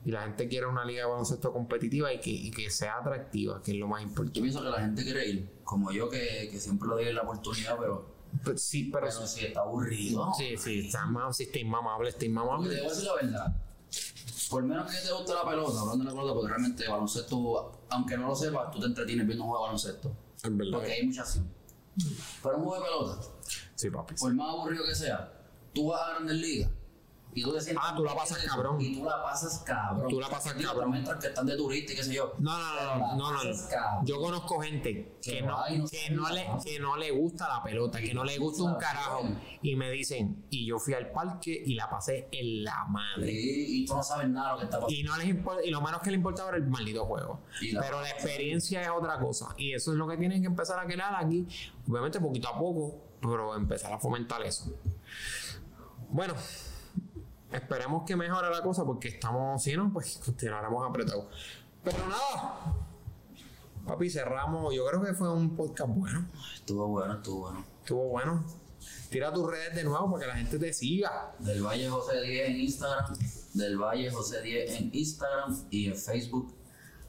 y la gente quiere una liga de baloncesto competitiva y que, y que sea atractiva que es lo más Yo importante pienso que la gente quiere ir, como yo que, que siempre le doy la oportunidad, pero, Pues sí pero, pero si está aburrido. sí sí está, sí, está inmamable está Porque te inmamable voy a decir la verdad. Por menos que te guste la pelota, hablando de la pelota, porque realmente baloncesto, aunque no lo sepas, tú te entretienes viendo un juego de baloncesto. es verdad Porque hay mucha acción. Pero un juego de pelota, sí papi por más aburrido que sea, tú vas a grandes ligas y tú te sientes. Ah, tú la pasas cabrón. Y tú la pasas cabrón. Tú la pasas Digo, cabrón. Mientras que están de turista y qué sé yo. No, no, no, no, no, no. Yo conozco gente que Que no, que no le, que no le gusta la pelota, que no le gusta un carajo. Y me dicen, y yo fui al parque y la pasé en la madre. Sí, y tú no sabes nada de lo que está pasando. Y no les importa, y lo menos que les importaba era el maldito juego. La- Pero la experiencia es otra cosa. Y eso es lo que tienen que empezar a crear aquí. Obviamente poquito a poco, pero empezar a fomentar eso. Bueno, esperemos que mejore la cosa porque estamos, si no, pues continuaremos apretados. Pero nada. Papi, cerramos. Yo creo que fue un podcast bueno. Estuvo bueno, estuvo bueno. Estuvo bueno. Tira tus redes de nuevo para que la gente te siga. Del Valle José 10 en Instagram, del Valle José 10 en Instagram y en Facebook,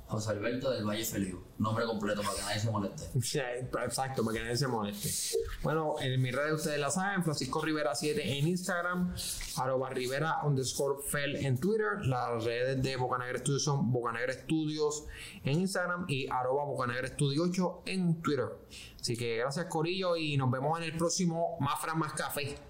José Alberto del Valle Feliu. Nombre completo para que nadie se moleste. Exacto, para que nadie se moleste. Bueno, en mis redes ustedes la saben, Francisco Rivera 7 en Instagram, arroba Rivera underscore Fel en Twitter, las redes de Bocanegra Studios son Bocanegra Studios en Instagram y arroba Bocanegra Studio 8 en Twitter. Así que gracias Corillo y nos vemos en el próximo Más Más Café.